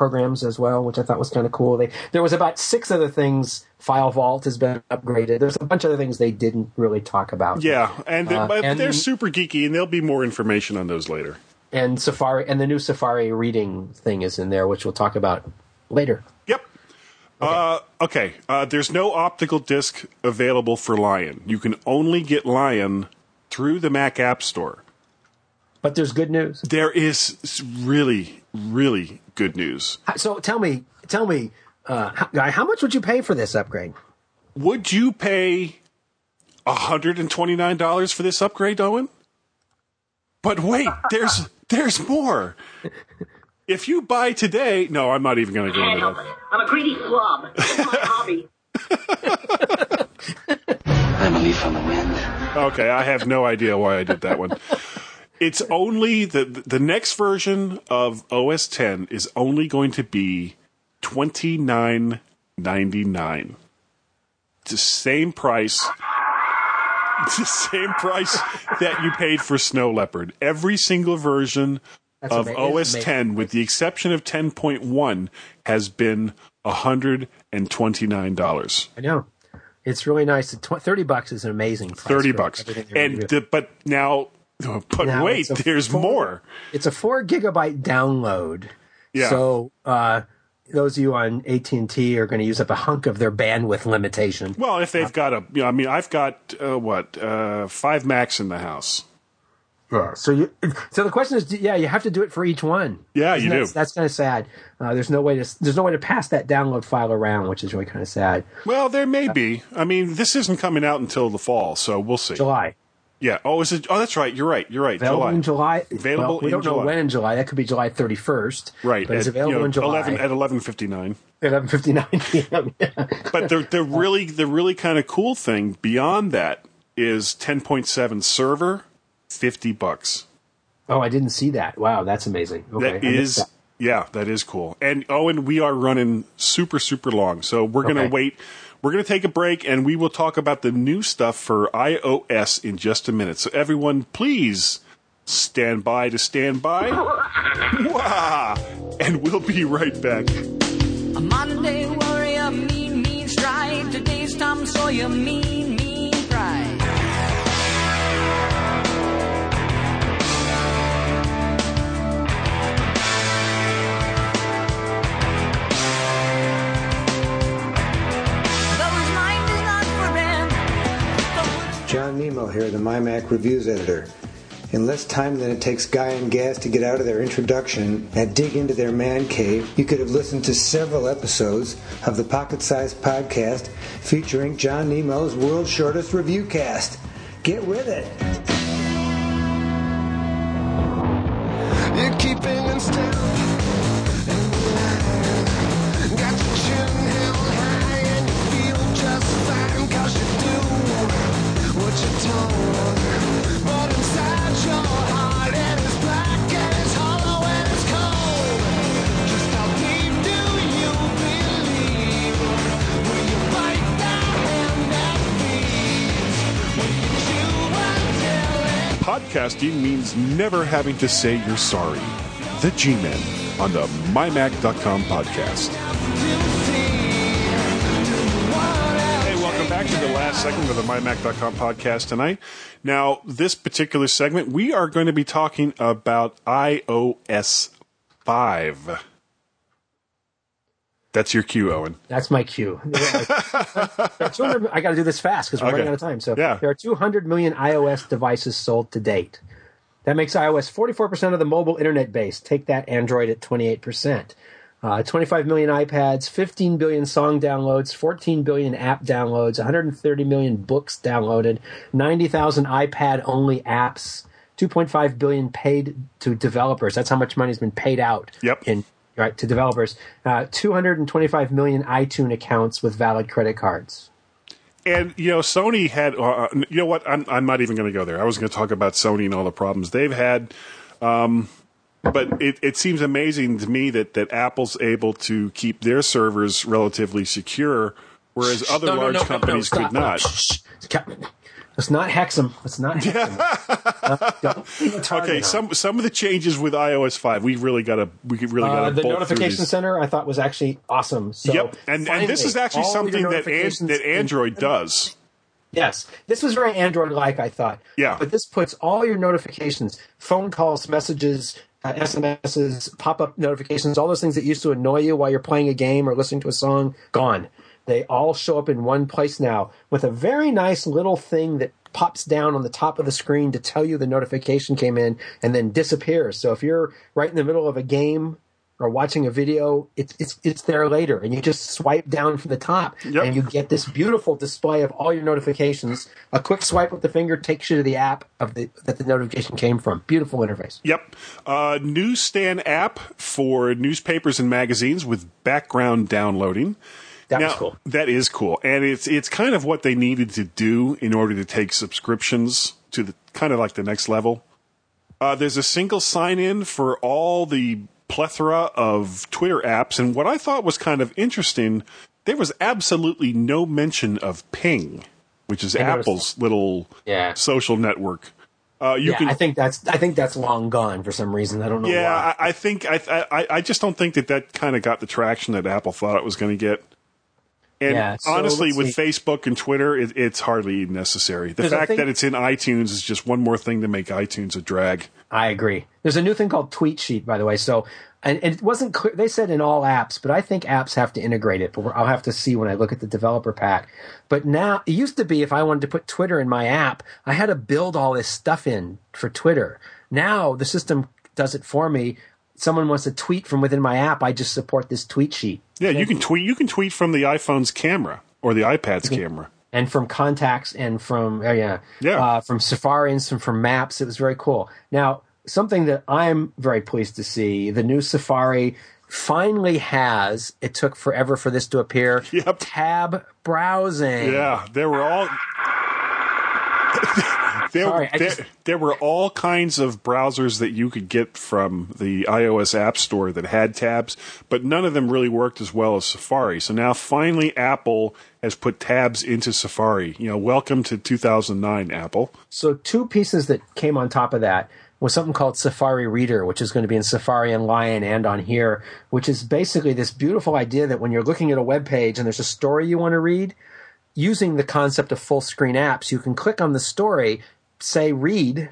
programs as well, which I thought was kind of cool. They there was about six other things. File Vault has been upgraded. There's a bunch of other things they didn't really talk about.
Yeah, and, they-
Uh, and-
they're super geeky, and there'll be more information on those later.
And Safari and the new Safari reading thing is in there, which we'll talk about later.
Yep. Okay. Uh, okay. Uh, there's no optical disc available for Lion. You can only get Lion through the Mac App Store.
But there's good news.
There is really, really good news.
So tell me, tell me, uh, how- guy, how much would you pay for this upgrade?
Would you pay $129 for this upgrade, Owen? But wait, *laughs* there's there's more. If you buy today, no, I'm not even going to go
Can't
into
help
that.
it. I'm a greedy slob. It's my hobby. *laughs*
I'm a leaf on the wind.
Okay, I have no idea why I did that one. *laughs* It's only the the next version of OS 10 is only going to be twenty nine ninety nine. It's the same price. It's *laughs* the same price that you paid for Snow Leopard. Every single version
That's
of OS
amazing.
10, with the exception of 10.1, has been hundred and twenty nine dollars.
I know. It's really nice. Tw- Thirty bucks is an amazing price.
Thirty
for
bucks. And the, but now, *laughs* but
Now
wait, there's
four-
more.
It's a four gigabyte download.
Yeah.
So uh, those of you on AT and T are going to use up a hunk of their bandwidth limitation.
Well, if they've got a, you know, I mean, I've got uh, what uh, five Macs in the house.
Yeah. So you. So the question is, yeah, you have to do it for each one.
Yeah,
Isn't
you
that-
do.
That's kind of sad. Uh, there's no way to. There's no way to pass that download file around, which is really kind of sad.
Well, there may be. I mean, this isn't coming out until the fall, so we'll see.
July.
Yeah. Oh, is it? Oh, that's right. You're right. You're right.
Available
July.
in July.
Available
well, we
in
don't know
July.
when in July. That could be July 31st.
Right.
But it's available
you know,
in July.
11 at eleven fifty nine.
11:59 p.m. Yeah.
But the the really the really kind of cool thing beyond that is ten point seven server, fifty bucks.
Oh, I didn't see that. Wow, that's amazing. Okay,
That is
that.
yeah, that is cool. And oh, and we are running super super long, so we're gonna wait. We're gonna take a break, and we will talk about the new stuff for iOS in just a minute. So everyone, please stand by to stand by. *laughs* Wah! And we'll be right back.
A modern day warrior, mean, mean stride. Today's Tom Sawyer, mean, mean
MyMac Reviews Editor. In less time than it takes Guy and Gas to get out of their introduction and dig into their man cave, you could have listened to several episodes of the Pocket Sized Podcast featuring John Nemo's World's Shortest Review Cast. Get with it!
Podcasting means never having to say you're sorry. The G-Men on the MyMac.com podcast. Hey, welcome back to the last segment of the MyMac.com podcast tonight. Now, this particular segment, we are going to be talking about iOS 5. That's your cue, Owen.
That's my cue. *laughs* There are 200 I got to do this fast because we're
Okay.
running out of time. So
Yeah.
there are 200 million iOS devices sold to date. That makes iOS 44% of the mobile internet base. Take that Android at 28%. Uh, 25 million iPads, 15 billion song downloads, 14 billion app downloads, 130 million books downloaded, 90,000 iPad only apps, 2.5 billion paid to developers. That's how much money's been paid out
Yep.
in right to developers. Uh, 225 million iTunes accounts with valid credit cards.
And you know, Sony had. Uh, you know what? I'm I'm not even going to go there. I was going to talk about Sony and all the problems they've had. Um, but it, it seems amazing to me that, that Apple's able to keep their servers relatively secure, whereas other
No,
large
no, no,
companies could not.
Let's not hex them. Let's not hex them. Uh, a
Okay,
on
some some of the changes with iOS five, we really got to we really got to
Uh, the notification center I thought was actually awesome. So
yep, and and this is actually something that an,
notifications
that Android does.
Yes, this was very Android-like. I thought.
Yeah.
but this puts all your notifications, phone calls, messages, uh, SMSs, pop-up notifications, all those things that used to annoy you while you're playing a game or listening to a song, gone. They all show up in one place now with a very nice little thing that pops down on the top of the screen to tell you the notification came in and then disappears. So if you're right in the middle of a game or watching a video, it's it's it's there later, and you just swipe down from the top,
Yep.
and you get this beautiful display of all your notifications. A quick swipe with the finger takes you to the app of the that the notification came from. Beautiful interface.
Yep. Uh, newsstand app for newspapers and magazines with background downloading.
That
now,
was cool.
That is cool, and it's it's kind of what they needed to do in order to take subscriptions to the kind of like the next level. Uh, there's a single sign in for all the plethora of Twitter apps, and what I thought was kind of interesting, there was absolutely no mention of Ping, which is
I
Apple's little
Yeah.
social network. Uh, you
yeah,
can
I think that's I think that's long gone for some reason. I don't know
yeah,
why.
I, I think I, I I just don't think that that kind of got the traction that Apple thought it was going to get. And
Yeah, so
honestly, with
see.
Facebook and Twitter, it, it's hardly necessary. The fact that it's in iTunes is just one more thing to make iTunes a drag.
I agree. There's a new thing called Tweet Sheet, by the way. So, and it wasn't clear. They said in all apps, but I think apps have to integrate it. But I'll have to see when I look at the developer pack. But now, it used to be if I wanted to put Twitter in my app, I had to build all this stuff in for Twitter. Now the system does it for me. Someone wants to tweet from within my app, I just support this tweet sheet.
Yeah, you can tweet. You can tweet from the iPhone's camera or the iPad's camera.
and from contacts and from oh yeah
Yeah.
uh, from Safari and some from Maps. It was very cool. Now something that I'm very pleased to see the new Safari finally has. It took forever for this to appear.
Yep.
Tab browsing.
Yeah, they were all. *laughs* there,
Sorry,
there,
just-
there were all kinds of browsers that you could get from the iOS App Store that had tabs, but none of them really worked as well as Safari. So now finally Apple has put tabs into Safari. You know, welcome to 2009, Apple.
So two pieces that came on top of that was something called Safari Reader, which is going to be in Safari and Lion and on here, which is basically this beautiful idea that when you're looking at a web page and there's a story you want to read, using the concept of full screen apps, you can click on the story, say read,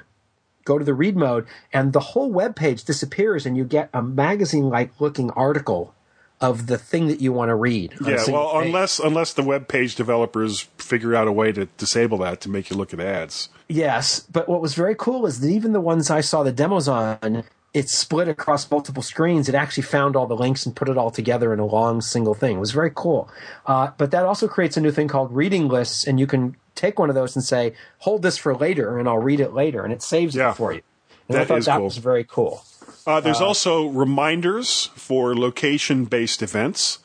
go to the read mode, and the whole web page disappears and you get a magazine like looking article of the thing that you want to read.
Yeah, well,
page.
unless unless the web page developers figure out a way to disable that to make you look at ads.
Yes, but what was very cool is that even the ones I saw the demos on, it split across multiple screens. It actually found all the links and put it all together in a long single thing. It was very cool. Uh, but that also creates a new thing called reading lists, and you can take one of those and say, "Hold this for later," and I'll read it later, and it saves
Yeah.
it for you. And I thought
is
that
cool.
was very cool.
Uh, there's also reminders for location-based events.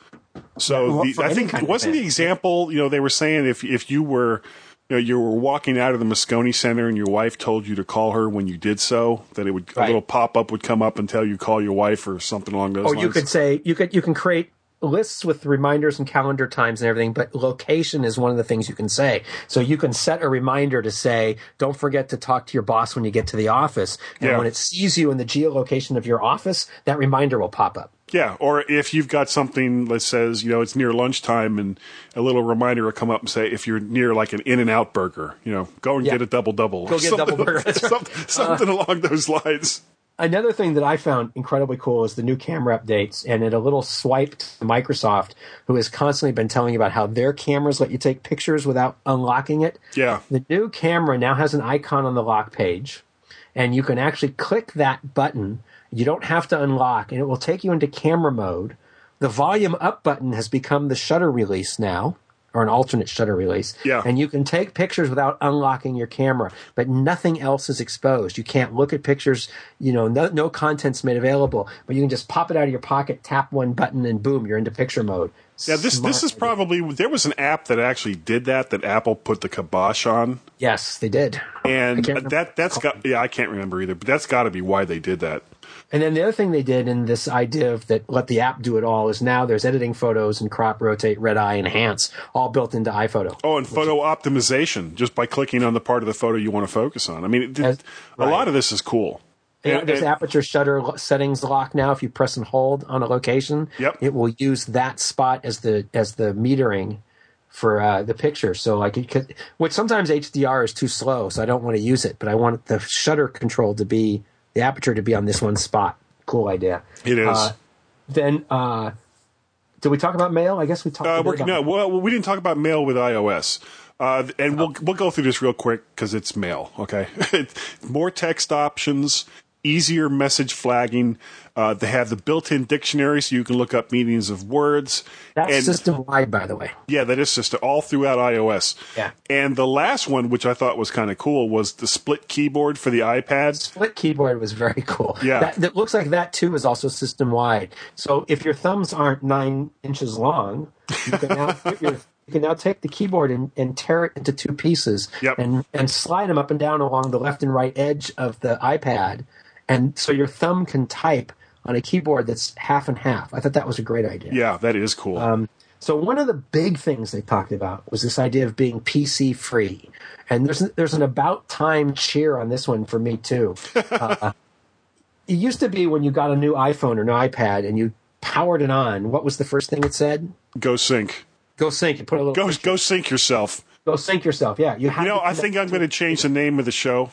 So
Yeah,
the, I think
kind of
wasn't the example you know they were saying if if you were you know you were walking out of the Moscone Center and your wife told you to call her when you did so that it would a little pop up would come up and tell you call your wife or something along those
Or
lines.
you could say you could you can create lists with reminders and calendar times and everything, but location is one of the things you can say. So you can set a reminder to say, don't forget to talk to your boss when you get to the office. And
Yeah.
when it sees you in the geolocation of your office, that reminder will pop up.
Yeah, or if you've got something that says, you know, it's near lunchtime and a little reminder will come up and say, if you're near like an In and Out burger, you know, go and
Yeah.
get a double double.
Go get a double burger, right. *laughs*
Something, something *laughs* uh. along those lines.
Another thing that I found incredibly cool is the new camera updates and it a little swipe to Microsoft, who has constantly been telling you about how their cameras let you take pictures without unlocking it.
Yeah.
The new camera now has an icon on the lock page, and you can actually click that button. You don't have to unlock, and it will take you into camera mode. The volume up button has become the shutter release now, or an alternate shutter release.
Yeah.
And you can take pictures without unlocking your camera, but nothing else is exposed. You can't look at pictures, you know, no, no content's made available, but you can just pop it out of your pocket, tap one button, and boom, you're into picture mode.
Yeah, this
Smart
this is
idea.
probably there was an app that actually did that that Apple put the kibosh on,
Yes, they did.
and that that's got yeah I can't remember either, but that's got to be why they did that.
And then the other thing they did in this idea of that let the app do it all is now there's editing photos and crop, rotate, red eye, enhance, all built into iPhoto.
Oh, and photo optimization just by clicking on the part of the photo you want to focus on. I mean, it,
As-
a
right.
lot of this is cool.
There's
and-
aperture shutter settings lock now. If you press and hold on a location,
Yep.
it will use that spot as the as the metering for uh, the picture. So like it could, which sometimes HDR is too slow, so I don't want to use it. But I want the shutter control to be the aperture to be on this one spot. Cool idea.
It is.
Uh, then, uh, did we talk about mail? I guess we talked.
Uh,
a bit
we're,
about
no, well, we didn't talk about mail with iOS. Uh, and we'll we'll go through this real quick because it's mail. Okay, *laughs* more text options, easier message flagging. Uh, they have the built-in dictionary, so you can look up meanings of words.
That's
and
wide, by the way.
Yeah, that is system all throughout iOS.
Yeah.
And the last one, which I thought was kind of cool, was the split keyboard for the iPad.
Split keyboard was very cool.
Yeah.
That, that looks like that too is also system wide. So if your thumbs aren't nine inches long, you can now put your you can now take the keyboard and, and tear it into two pieces
Yep.
and, and slide them up and down along the left and right edge of the iPad. And so your thumb can type on a keyboard that's half and half. I thought that was a great idea.
Yeah, that is cool.
Um, so one of the big things they talked about was this idea of being PC free, and there's there's an about time cheer on this one for me too. *laughs* Uh, it used to be when you got a new iPhone or an iPad and you powered it on. What was the first thing it said?
go sync.
Go sync. You put a little
Go go sync yourself.
go sync yourself. Yeah, you
You know, I think I'm going to change the name of the show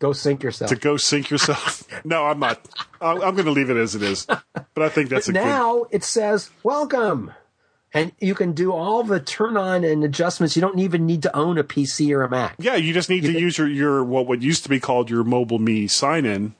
go sink yourself.
to "Go sink Yourself." *laughs* no, I'm not. I'm, I'm going to leave it as it is. But I think that's a
But
good.
now it says welcome. And you can do all the turn on and adjustments. You don't even need to own a PC or a Mac.
Yeah, you just need to use your your what what used to be called your mobile me sign in.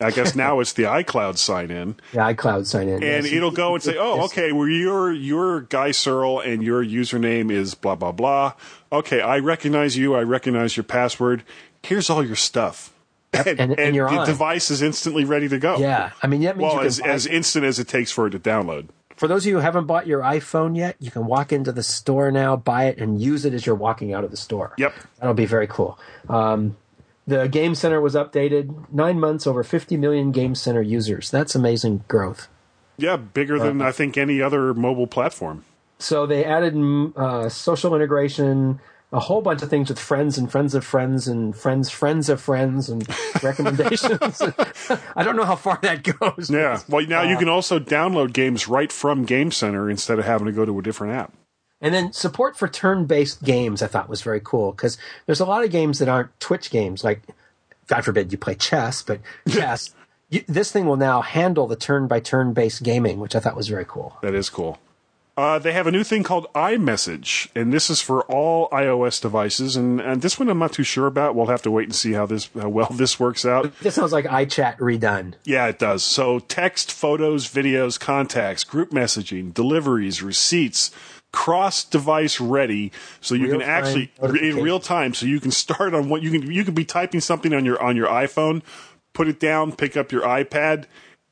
I guess *laughs* now it's the iCloud sign in.
The iCloud sign in.
and
yes.
it'll go and say, "Oh, okay, well, your your Guy Serle and your username is blah blah blah. Okay, I recognize you. I recognize your password. Here's all your stuff." And,
and- and
the
on.
device is instantly ready to go.
Yeah, I mean that means
Well, as, as instant as it takes for it to download.
for those of you who haven't bought your iPhone yet, you can walk into the store now, buy it, and use it as you're walking out of the store.
Yep.
That'll be very cool. Um, the Game Center was updated. Nine months, over 50 million Game Center users. That's amazing growth.
Yeah, bigger than I think any other mobile platform.
So they added mm, uh, social integration, a whole bunch of things with friends and friends of friends and friends, friends of friends, and *laughs* recommendations. *laughs* I don't know how far that goes.
Yeah. Well, now
Uh,
you can also download games right from Game Center instead of having to go to a different app.
And then support for turn-based games, I thought was very cool because there's a lot of games that aren't Twitch games. Like, God forbid you play chess, but *laughs* chess. you, this thing will now handle the turn by turn based gaming, which I thought was very cool.
That is cool. Uh, they have a new thing called iMessage, and this is for all iOS devices. And, and this one I'm not too sure about. We'll have to wait and see how this how well *laughs* this works out.
This sounds like iChat redone.
Yeah, it does. So text, photos, videos, contacts, group messaging, deliveries, receipts, cross device ready so you can
Real-time
actually in real time so you can start on what you can you can be typing something on your on your iPhone, put it down, pick up your iPad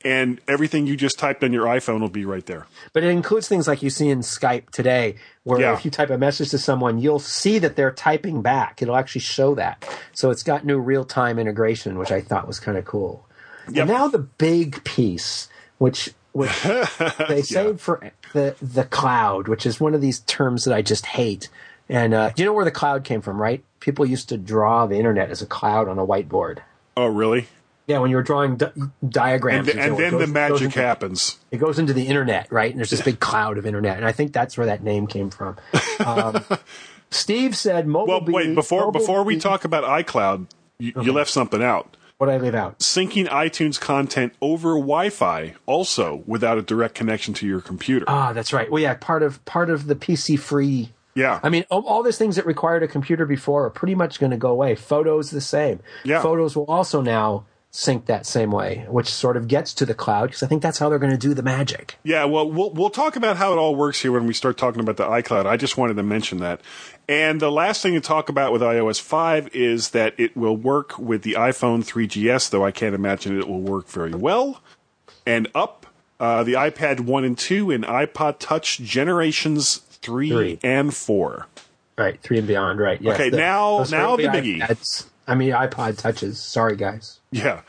and everything you just typed on your iPhone will be right there.
But it includes things like you see in Skype today, where
Yeah.
if you type a message to someone, you'll see that they're typing back. It'll actually show that. So it's got new real time integration, which I thought was kind of cool.
Yep.
And now the big piece, which which *laughs* they saved for the the cloud, which is one of these terms that I just hate. And uh, do you know where the cloud came from, right? People used to draw the internet as a cloud on a whiteboard.
Oh, really?
Yeah, when you're drawing di- diagrams,
And, th- and then
goes-
the magic
into-
happens.
it goes into the internet, right? And there's this big cloud of internet, and I think that's where that name came from. Um, *laughs* Steve said, "Mobile."
Well, wait, before
mobile
before we talk about iCloud, you, you left something out.
what did I leave out?
Syncing iTunes content over Wi-Fi also without a direct connection to your computer.
Ah, that's right. Well, yeah, part of part of the PC free.
yeah.
I mean, all, all these things that required a computer before are pretty much going to go away. Photos the same.
Yeah.
Photos will also now sync that same way, which sort of gets to the cloud because I think that's how they're going to do the magic.
Yeah, well, we'll we'll talk about how it all works here when we start talking about the iCloud. I just wanted to mention that. And the last thing to talk about with iOS 5 is that it will work with the iPhone 3GS, though I can't imagine it will work very well. And up, uh, the iPad 1 and 2 and iPod Touch generations 3,
Three.
and 4.
Right, three and beyond. Right. Yes,
Okay, now- now the biggie.
iPads- I mean, iPod touches. Sorry, guys.
Yeah.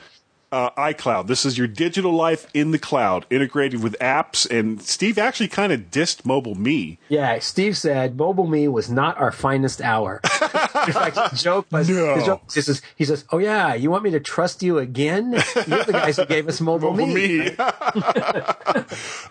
Uh, iCloud. This is your digital life in the cloud, integrated with apps. And Steve actually kind of dissed Mobile Me.
Yeah, Steve said Mobile Me was not our finest hour. *laughs* In fact, joke was,
No.
the joke he says, "Oh yeah, you want me to trust you again? You're the guys who gave us Mobile,
Mobile
Me."
Me. *laughs*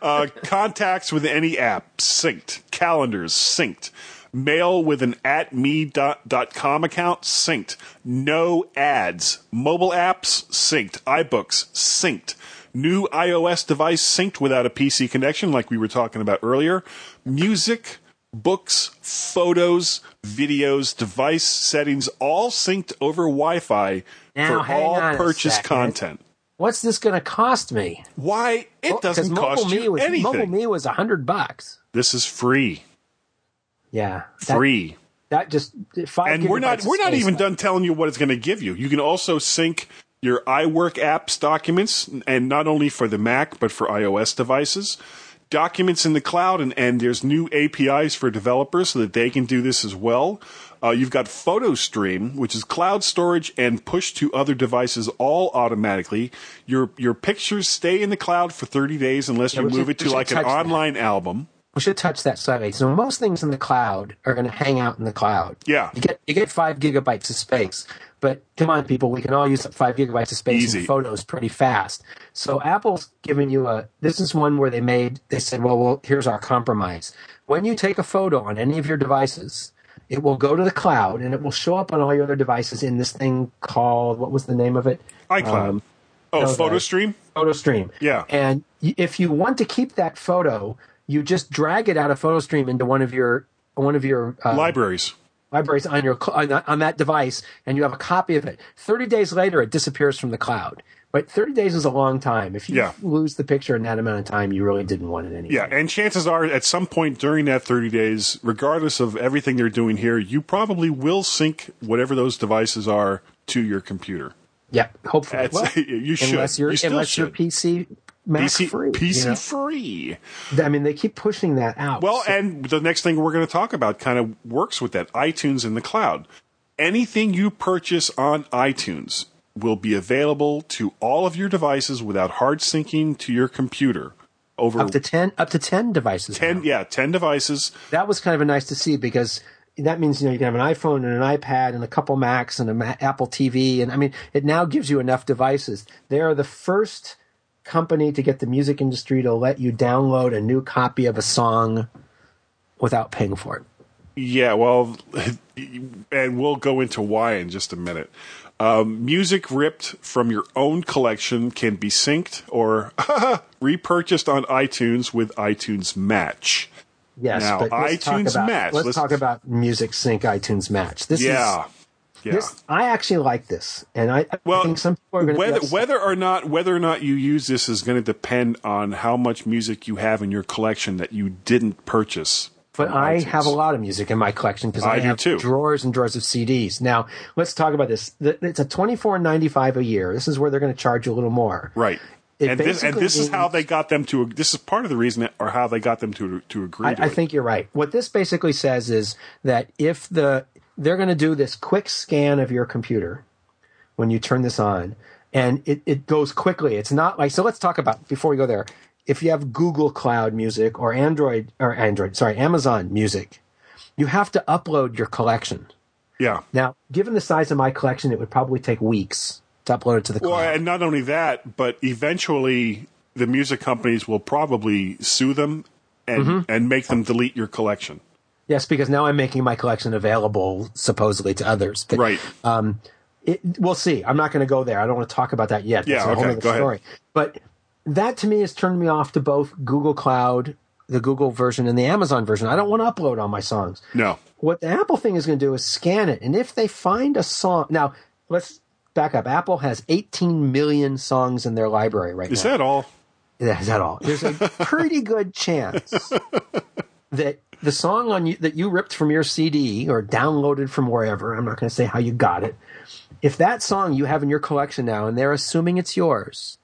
uh, contacts with any app synced. Calendars synced. Mail with an at me dot, dot com account synced. No ads. Mobile apps synced. iBooks synced. New iOS device synced without a PC connection, like we were talking about earlier. Music, books, photos, videos, device settings, all synced over Wi-Fi for all purchase content.
What's this going to cost me?
Why? It doesn't cost
Me
you
was,
anything.
Mobile Me was a hundred bucks.
This is free.
Yeah, that,
Free.
That just five.
and we're not we're not even done telling you what it's going to give you. You can also sync your iWork apps documents, and not only for the Mac but for iOS devices. Documents in the cloud, and, and there's new APIs for developers so that they can do this as well. Uh, you've got PhotoStream, which is cloud storage and push to other devices all automatically. Your your pictures stay in the cloud for 30 days unless
Yeah,
you move
should-
it to like an
that.
online album.
We should touch that slightly. So most things in the cloud are going to hang out in the cloud.
Yeah.
You get you get five gigabytes of space, but come on, people, we can all use up five gigabytes of space
Easy.
in photos pretty fast. So Apple's giving you a. This is one where they made. They said, well, well, here's our compromise. When you take a photo on any of your devices, it will go to the cloud and it will show up on all your other devices in this thing called what was the name of it?
iCloud.
Um,
oh,
no,
PhotoStream.
PhotoStream.
Yeah.
And if you want to keep that photo, you just drag it out of PhotoStream into one of your one of your uh,
Libraries.
libraries on your on, that- on that device, and you have a copy of it. Thirty days later, it disappears from the cloud. But thirty days is a long time. If you
Yeah.
lose the picture in that amount of time, you really didn't want it anyway.
Yeah, and chances are at some point during that 30 days, regardless of everything they're doing here, you probably will sync whatever those devices are to your computer.
Yeah. Hopefully, Well, *laughs*
you should.
Unless
You still
unless
should.
PC Mac
PC
free.
PC
you know?
free.
I mean, they keep pushing that out.
Well,
So-
and the next thing we're going to talk about kind of works with that iTunes in the cloud. Anything you purchase on iTunes will be available to all of your devices without hard syncing to your computer. Over
up to ten up to ten devices.
10,
now.
yeah, 10 devices.
that was kind of a nice to see because that means you know you can have an iPhone and an iPad and a couple Macs and an Apple TV and I mean it now gives you enough devices. They are the first company to get the music industry to let you download a new copy of a song without paying for it.
Yeah, well, *laughs* and we'll go into why in just a minute. Um, music ripped from your own collection can be synced or *laughs* repurchased on iTunes with iTunes Match.
Yes,
Now,
but let's talk
iTunes
about,
Match.
Let's,
Let's-
talk about Music Sync iTunes Match. This
yeah,
is
yeah.
this. I actually like this, and I, I
well,
think some people are going to
whether whether or not whether or not you use this is going to depend on how much music you have in your collection that you didn't purchase.
But I
iTunes.
have a lot of music in my collection because
I
I,
do
have
too.
drawers and drawers of CDs. Now, let's talk about this. It's a twenty four ninety five a year. This is where they're going to charge you a little more.
right. And this and this is how they got them to. This is part of the reason, or how they got them to to agree.
I,
to
I think you're right. What this basically says is that if the they're going to do this quick scan of your computer when you turn this on, and it, it goes quickly. It's not like so. Let's talk about before we go there. If you have Google Cloud Music or Android or Android, sorry, Amazon Music, you have to upload your collection.
Yeah.
Now, given the size of my collection, it would probably take weeks to upload it to the
Well,
cloud.
and not only that, but eventually the music companies will probably sue them and
Mm-hmm.
and make them delete your collection.
Yes, because now I'm making my collection available supposedly to others. But,
Right.
Um, it, we'll see. I'm not going to go there. I don't want to talk about that yet.
Yeah,
That's whole
okay, go ahead.
But that to me has turned me off to both Google Cloud, the Google version, and the Amazon version. I don't want to upload all my songs.
No.
What the Apple thing is going to do is scan it, and if they find a song, now let's back up. Apple has 18 million songs in their library right
Is
now.
Is that all?
Yeah, Is that all? There's a *laughs* pretty good chance that the song on you that you ripped from your CD or downloaded from wherever, I'm not going to say how you got it. If that song you have in your collection now and they're assuming it's yours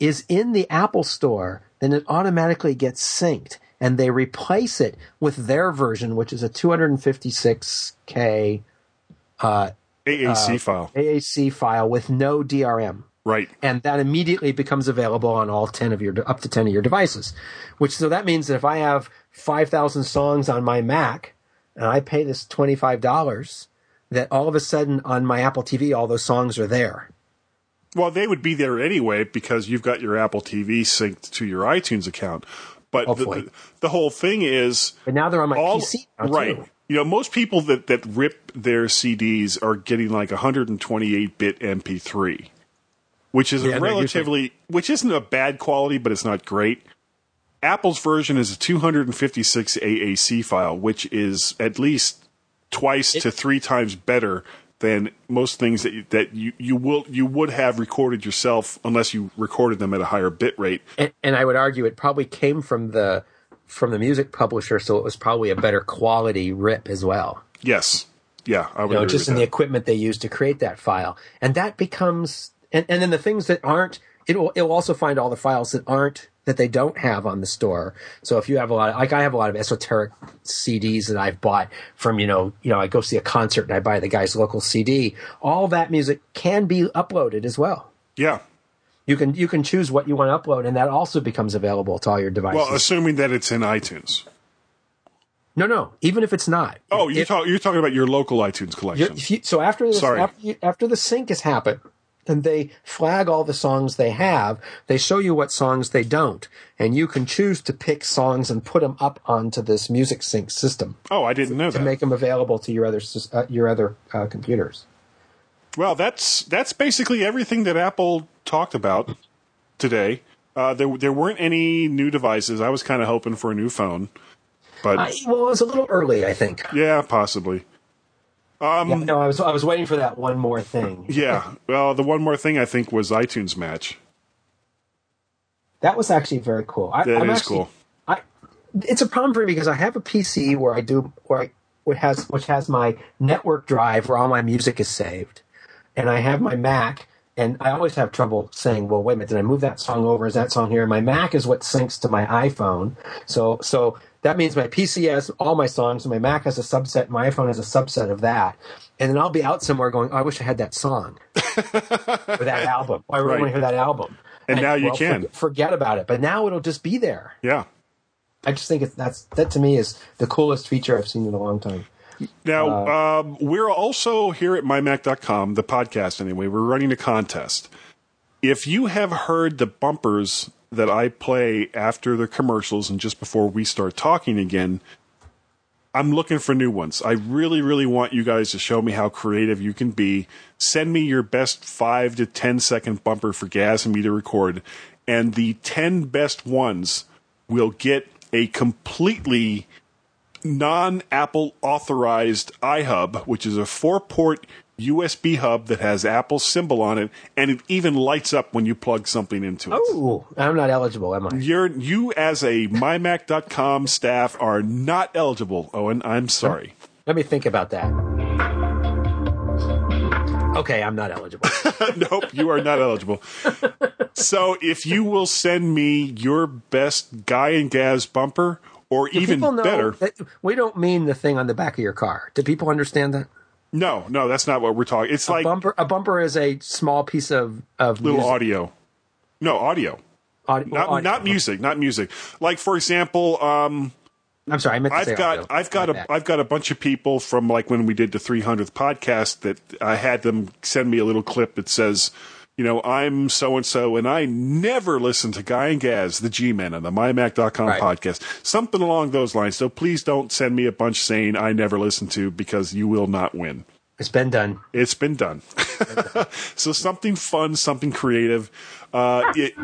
is in the Apple store, then it automatically gets synced and they replace it with their version which is a 256k uh,
AAC file.
AAC file with no DRM
Right.
and that immediately becomes available on all 10 of your up to 10 of your devices which so that means that if i have 5000 songs on my mac and i pay this $25 that all of a sudden on my apple tv all those songs are there
Well, they would be there anyway because you've got your Apple TV synced to your iTunes account. But the, the, the whole thing is
but now they're on my
all
pc now, too.
right. You know, most people that that rip their CDs are getting like 128 bit MP3, which is
Yeah,
a relatively, which isn't a bad quality, but it's not great. Apple's version is a 256 AAC file, which is at least twice to three times better than most things that you, that you, you will you would have recorded yourself unless you recorded them at a higher bit rate.
and, and i would argue it probably came from the from the music publisher so it was probably a better quality rip as well
Yes, yeah, I would
you know, just in the equipment they used to create that file. And that becomes, and, and then the things that aren't, it will, it will also find all the files that aren't, that they don't have on the store. So if you have a lot, of, like I have a lot of esoteric CDs that I've bought from, you know, you know, I go see a concert and I buy the guy's local CD. All that music can be uploaded as well.
yeah.
You can, you can choose what you want to upload and that also becomes available to all your devices.
Well, assuming that it's in iTunes.
no, no, even if it's not.
Oh, you're,
If-
talk, you're talking about your local iTunes collection.
you- so after this,
Sorry.
after, you, after the sync has happened, and they flag all the songs they have, they show you what songs they don't, and you can choose to pick songs and put them up onto this music sync system
oh, I didn't know
to
that.
make them available to your other uh, your other uh, computers.
well, that's that's basically everything that Apple talked about today. Uh, there there weren't any new devices. I was kind of hoping for a new phone, but
I, well, it was a little early, I think.
yeah, possibly. Um,
Yeah, no, I was I was waiting for that one more thing.
Yeah. Well, the one more thing I think was iTunes Match.
That was actually very cool. I,
That
I'm
is
actually,
cool.
I it's a problem for me because I have a PC where I do where I which has which has my network drive where all my music is saved, and I have my Mac, and I always have trouble saying, well, wait a minute, did I move that song over? Is that song here? My Mac is what syncs to my iPhone, so so that means my PC has all my songs, and my Mac has a subset, my iPhone has a subset of that, and then I'll be out somewhere going, oh, I wish I had that song or that *laughs* album. I really
Right.
want to hear that album.
And now you
well,
can.
forget- forget about it. But now it'll just be there.
Yeah.
I just think it's, that's that to me is the coolest feature I've seen in a long time.
Now,
Uh,
um, we're also here at mymac.com, the podcast anyway, we're running a contest. If you have heard the bumpers that I play after the commercials and just before we start talking again, I'm looking for new ones. I really, really want you guys to show me how creative you can be. Send me your best five to ten second bumper for Gaz and me to record, and the ten best ones will get a completely non Apple authorized iHub, which is a four port USB hub that has Apple's symbol on it, and it even lights up when you plug something into it.
Oh, I'm not eligible, am I?
You're you as a mymac.com staff are not eligible, Owen. I'm sorry.
Let me think about that. Okay, I'm not eligible. *laughs*
nope, you are not eligible. So if you will send me your best guy and Gaz bumper, or
Do
even
know
better,
that we don't mean the thing on the back of your car. Do people understand that?
No, no, that's not what we're talking. It's
a
like
bumper. A bumper is a small piece of of
little
music.
audio. No, audio.
Audi-
Not
audio.
not music, not music. Like for example, um
I'm sorry, I meant to
I've got
audio.
I've got a have got a bunch of people from like when we did the 300th podcast that I had them send me a little clip that says, you know, I'm so and so and I never listen to Guy and Gaz, the G-Men on the mymac.com
Right.
podcast. Something along those lines. So please don't send me a bunch saying I never listen to because you will not win.
It's been done.
It's been done. *laughs* so something fun, something creative. Uh, it,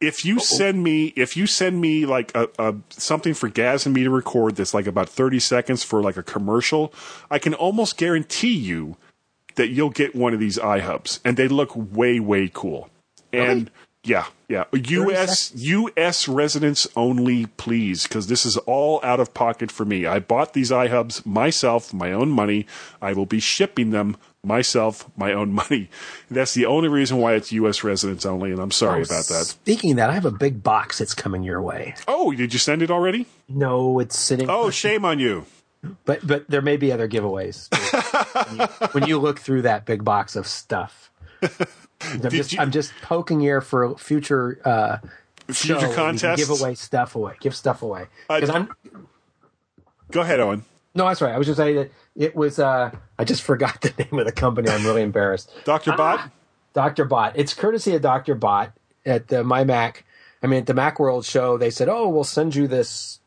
if you send me, if you send me like a, a something for Gaz and me to record that's like about thirty seconds for like a commercial, I can almost guarantee you that you'll get one of these iHubs, and they look way way cool. And yeah, yeah, U.S. U.S. residents only, please, because this is all out of pocket for me. I bought these iHubs myself, my own money. I will be shipping them myself, my own *laughs* money. That's the only reason why it's U.S. residents only, and I'm sorry
Oh,
about that.
Speaking of that, I have a big box that's coming your way.
Oh, did you send it already?
No, it's sitting.
Oh, shame on you.
But but there may be other giveaways when, you, *laughs* when you look through that big box of stuff. *laughs* I'm just, I'm just poking here for future uh,
Future contests?
Give away stuff away. Give stuff away. I'm
Go ahead, Owen.
no, that's right. I was just saying that it was. Uh, I just *laughs* forgot the name of the company. I'm really embarrassed.
DrBott?
Dr. Bot. It's courtesy of DrBott at the My Mac. I mean, at the Macworld show, they said, "Oh, we'll send you this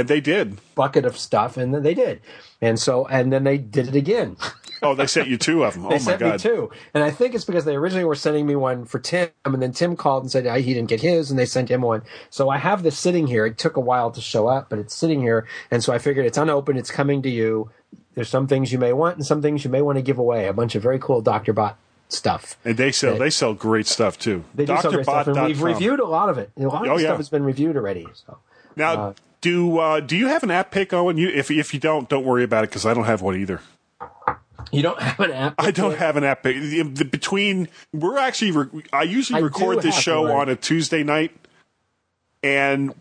And they did.
bucket of stuff," and then they did. And so, and then they did it again.
Oh, they sent you two of them. *laughs*
They
oh my
sent me
god.
two, and I think it's because they originally were sending me one for Tim, and then Tim called and said "Ah, he didn't get his, and they sent him one. So I have this sitting here. It took a while to show up, but it's sitting here, and so I figured it's unopened. It's coming to you. There's some things you may want, and some things you may want to give away. A bunch of very cool Doctor Bot stuff.
And they sell
That-
they sell great stuff too.
They do sell great stuff, and we've reviewed a lot of it. A lot of
Oh,
the
yeah.
stuff has been reviewed already. So
Now, do uh, do you have an app pick, Owen? You, if if you don't, don't worry about it because I don't have one either.
you don't have an app.
I don't have an app pick. Between we're actually re- I usually
I
record this show
one.
on a Tuesday night, and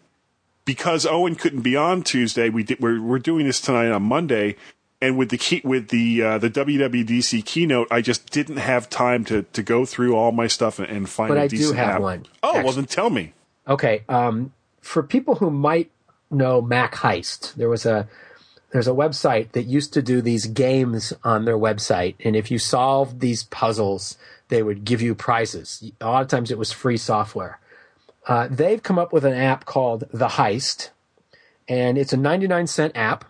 because Owen couldn't be on Tuesday, we did, we're we're doing this tonight on Monday. And with the key, with the uh, the WWDC keynote, I just didn't have time to, to go through all my stuff and, and find
But
a
I do have
app.
one,
Oh, well
actually.
then tell me.
Okay. Um, for people who might know MacHeist, there was a there's a website that used to do these games on their website, and if you solved these puzzles, they would give you prizes. A lot of times, it was free software. Uh, they've come up with an app called The Heist, and it's a 99 cent app.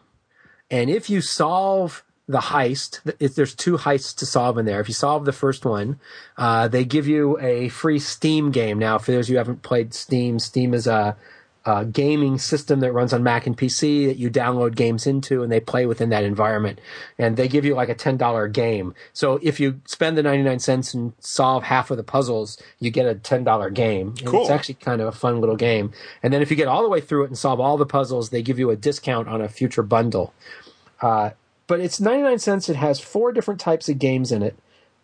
And if you solve the heist, if there's two heists to solve in there. If you solve the first one, uh, they give you a free Steam game. Now, for those of you who haven't played Steam, Steam is a, a gaming system that runs on Mac and PC that you download games into and they play within that environment. And they give you like a $10 game. So if you spend the 99 cents and solve half of the puzzles, you get a $10 game. And
Cool.
It's actually kind of a fun little game. And then if you get all the way through it and solve all the puzzles, they give you a discount on a future bundle. Uh, but it's 99 cents. It has four different types of games in it.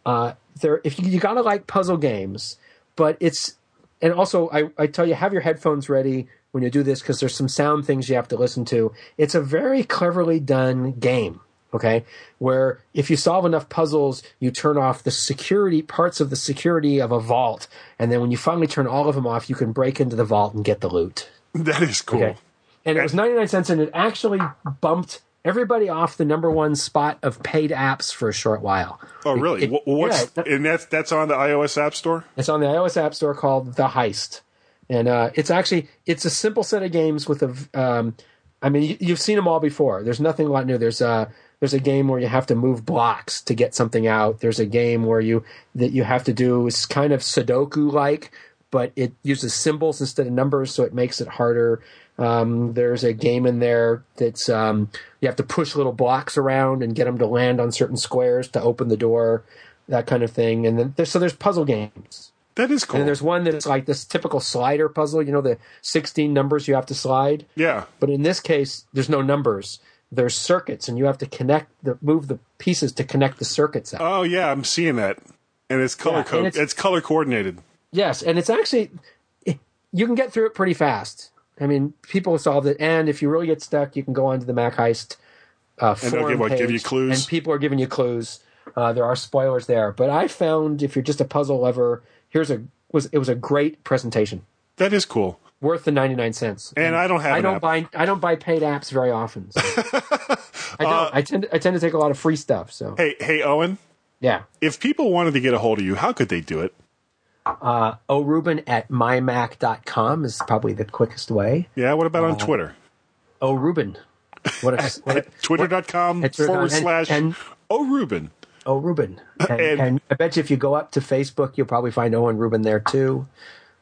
Uh, there, if you, you gotta like puzzle games, but it's, and also I, I tell you, have your headphones ready when you do this because there's some sound things you have to listen to. It's a very cleverly done game. Okay. Where if you solve enough puzzles, you turn off the security parts of the security of a vault. And then when you finally turn all of them off, you can break into the vault and get the loot. *laughs*
That is cool.
Okay. And it was 99 cents and it actually bumped everybody off the number one spot of paid apps for a short while.
Oh, really?
It-
Wh- What's
yeah,
and that's that's on the iOS App Store.
it's on the iOS App Store called The Heist, and uh, it's actually it's a simple set of games with a um, I mean, you, you've seen them all before. There's nothing a lot new. There's a there's a game where you have to move blocks to get something out. There's a game where you that you have to do is kind of Sudoku like, but it uses symbols instead of numbers, so it makes it harder. Um, there's a game in there that's um, you have to push little blocks around and get them to land on certain squares to open the door, that kind of thing. And then there's, so there's puzzle games.
That is cool.
And there's one that's like this typical slider puzzle. You know, the 16 numbers you have to slide.
Yeah.
But in this case, there's no numbers. There's circuits, and you have to connect the move the pieces to connect the circuits out.
Oh yeah, I'm seeing that, and it's color
Yeah,
code. It's,
it's-
color coordinated.
Yes, and it's actually you can get through it pretty fast. I mean, people solved it, and if you really get stuck, you can go onto the MacHeist uh,
And they'll give- what, give you clues?
and people are giving you clues. Uh, there are spoilers there, but I found if you're just a puzzle lover, here's a was it was a great presentation,
That is cool.
worth the ninety nine cents.
And I don't have
I don't
app.
buy I don't buy paid apps very often. so. *laughs* I don't.
Uh,
I tend to, I tend to take a lot of free stuff. So
Hey, hey, Owen.
yeah.
If people wanted to get a hold of you, how could they do it?
Uh, orubin at mymac.com is probably the quickest way.
Yeah. What about on
Uh,
Twitter?
orubin. What a, what a, *laughs*
Twitter.com forward
and-
slash
and-
Oh Rubin.
Oh, Rubin. *clears throat* And,
And-
and I bet you if you go up to Facebook, you'll probably find Owen Rubin there too.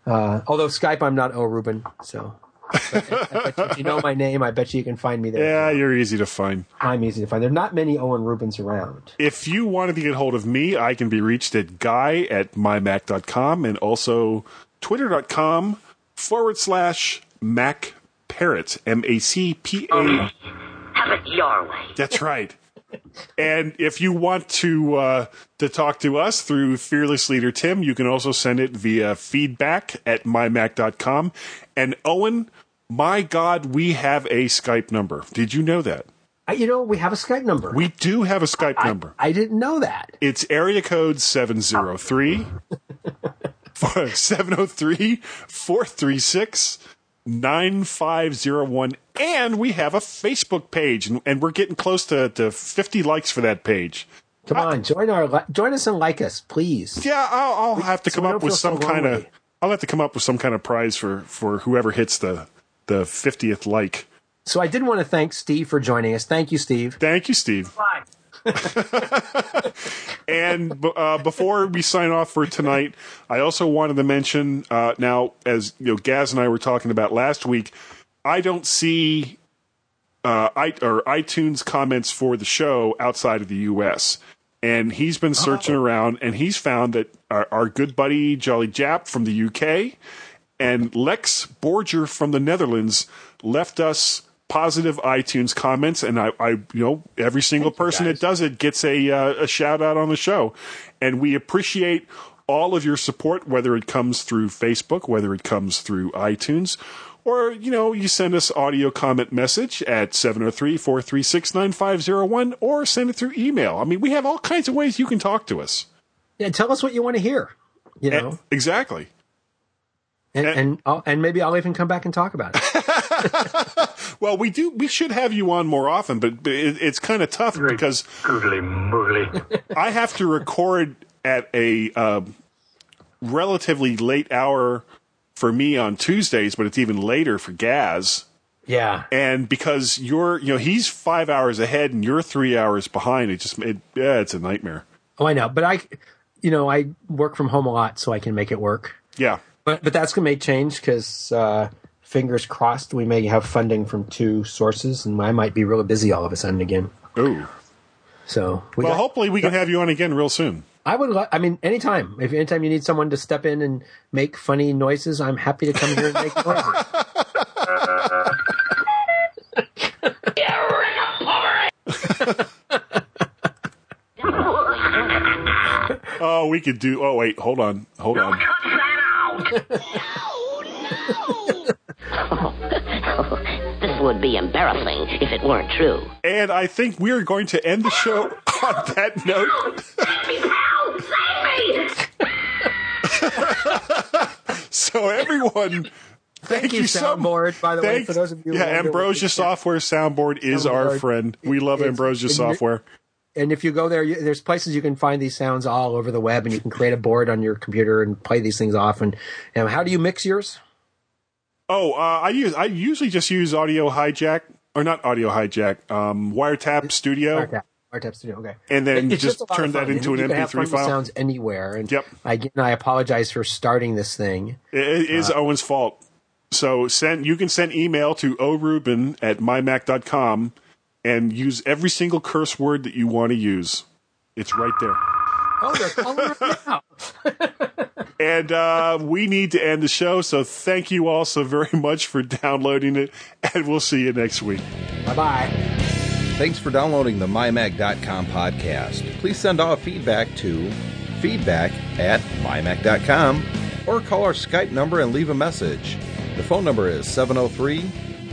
Uh, although Skype, I'm not O Rubin. So but I bet you, if you know my name, I bet you, you can find me there.
Yeah, you're easy to find.
I'm easy to find. There are not many Owen Rubins around.
If you wanted to get hold of me, I can be reached at guy at mymac.com and also twitter.com forward slash Mac Parrot. M A C P A.
Have it your way.
That's right. And if you want to uh, to talk to us through Fearless Leader Tim, you can also send it via feedback at mymac.com. And Owen, my God, we have a Skype number. Did you know that?
I, you know, we have a Skype number.
We do have a Skype number.
I didn't know that.
It's area code 703 *laughs* 703 436 9501. And we have a Facebook page, and, and we're getting close to, to 50 likes for that page.
Come uh, on, join our join us and like us, please.
Yeah, I'll, I'll have to come
we
up with
feel so
some kind of. I'll have to come up with some kind of prize for, for whoever hits the the 50th like.
So I did want to thank Steve for joining us. Thank you, Steve.
Thank you, Steve.
Fine. *laughs*
And uh, before we sign off for tonight, I also wanted to mention uh, now, as you know, Gaz and I were talking about last week, I don't see uh, I, or iTunes comments for the show outside of the U.S. And he's been searching around, and he's found that our, our good buddy Jolly Jap from the U.K. and Lex Borger from the Netherlands left us positive iTunes comments, and I, I you know, every single person that does it gets a uh, a shout out on the show, and we appreciate all of your support, whether it comes through Facebook, whether it comes through iTunes. Or, you know, you send us audio comment message at 703-436-9501 or send it through email. I mean, we have all kinds of ways you can talk to us.
Yeah, tell us what you want to hear. You eh, know,
And- exactly.
and eh. and, I'll, and maybe I'll even come back and talk about it. *laughs* *laughs*
Well, we do. We should have you on more often, but, but it, it's kind of tough because
Googly moogly. *laughs*
I have to record at a um, relatively late hour for me on Tuesdays, but it's even later for Gaz.
yeah,
And because you're, you know, he's five hours ahead and you're three hours behind, it just, it, yeah, it's a nightmare.
oh, I know, but I, you know, I work from home a lot, so I can make it work.
Yeah.
But but that's gonna make change because uh, fingers crossed we may have funding from two sources, and I might be really busy all of a sudden again.
Ooh.
So we
Well,
got-
hopefully we can have you on again real soon.
I would. Lo- I mean, anytime. If anytime you need someone to step in and make funny noises, I'm happy to come here and make noises. *laughs* *laughs*
Oh, we could do. Oh, wait, hold on, hold on. *laughs* *laughs*
This would be embarrassing if it weren't true.
And I think we're going to end the show *laughs* on that note. *laughs* so everyone,
Thank, you,
so
soundboard. By the way, for those of you,
yeah, Ambrosia
we-
Software Soundboard is our friend. We love
It's-
Ambrosia
and
Software.
And if you go there, you, there's places you can find these sounds all over the web, and you can create a board on your computer and play these things off. And, and how do you mix yours?
Oh, uh, I use I usually just use Audio Hijack or not audio hijack, um, wiretap studio.
Wiretap. Wiretap Studio. Okay.
And then
It's
just
lot
turn that into an
can
MP3
fun with
file.
Sounds anywhere. And
Yep.
Again, I apologize for starting this thing.
It is Owen's fault. So send you can send email to orubin at mymac.com and use every single curse word that you want to use. It's right there.
Oh, they're calling it now. *laughs*
And uh, we need to end the show, so thank you all so very *laughs* much for downloading it, and we'll see you next week.
Bye bye.
Thanks for downloading the MyMac.com podcast. Please send all feedback to feedback at MyMac.com or call our Skype number and leave a message. The phone number is 703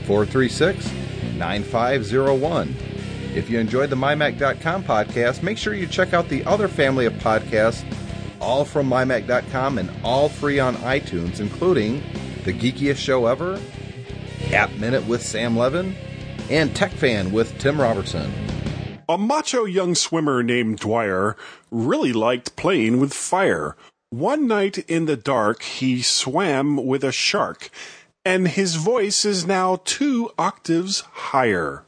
436 9501. If you enjoyed the MyMac.com podcast, make sure you check out the other family of podcasts, all from MyMac.com and all free on iTunes, including The Geekiest Show Ever, App Minute with Sam Levin, and Tech Fan with Tim Robertson.
A macho young swimmer named Dwyer really liked playing with fire. One night in the dark, he swam with a shark, and his voice is now two octaves higher.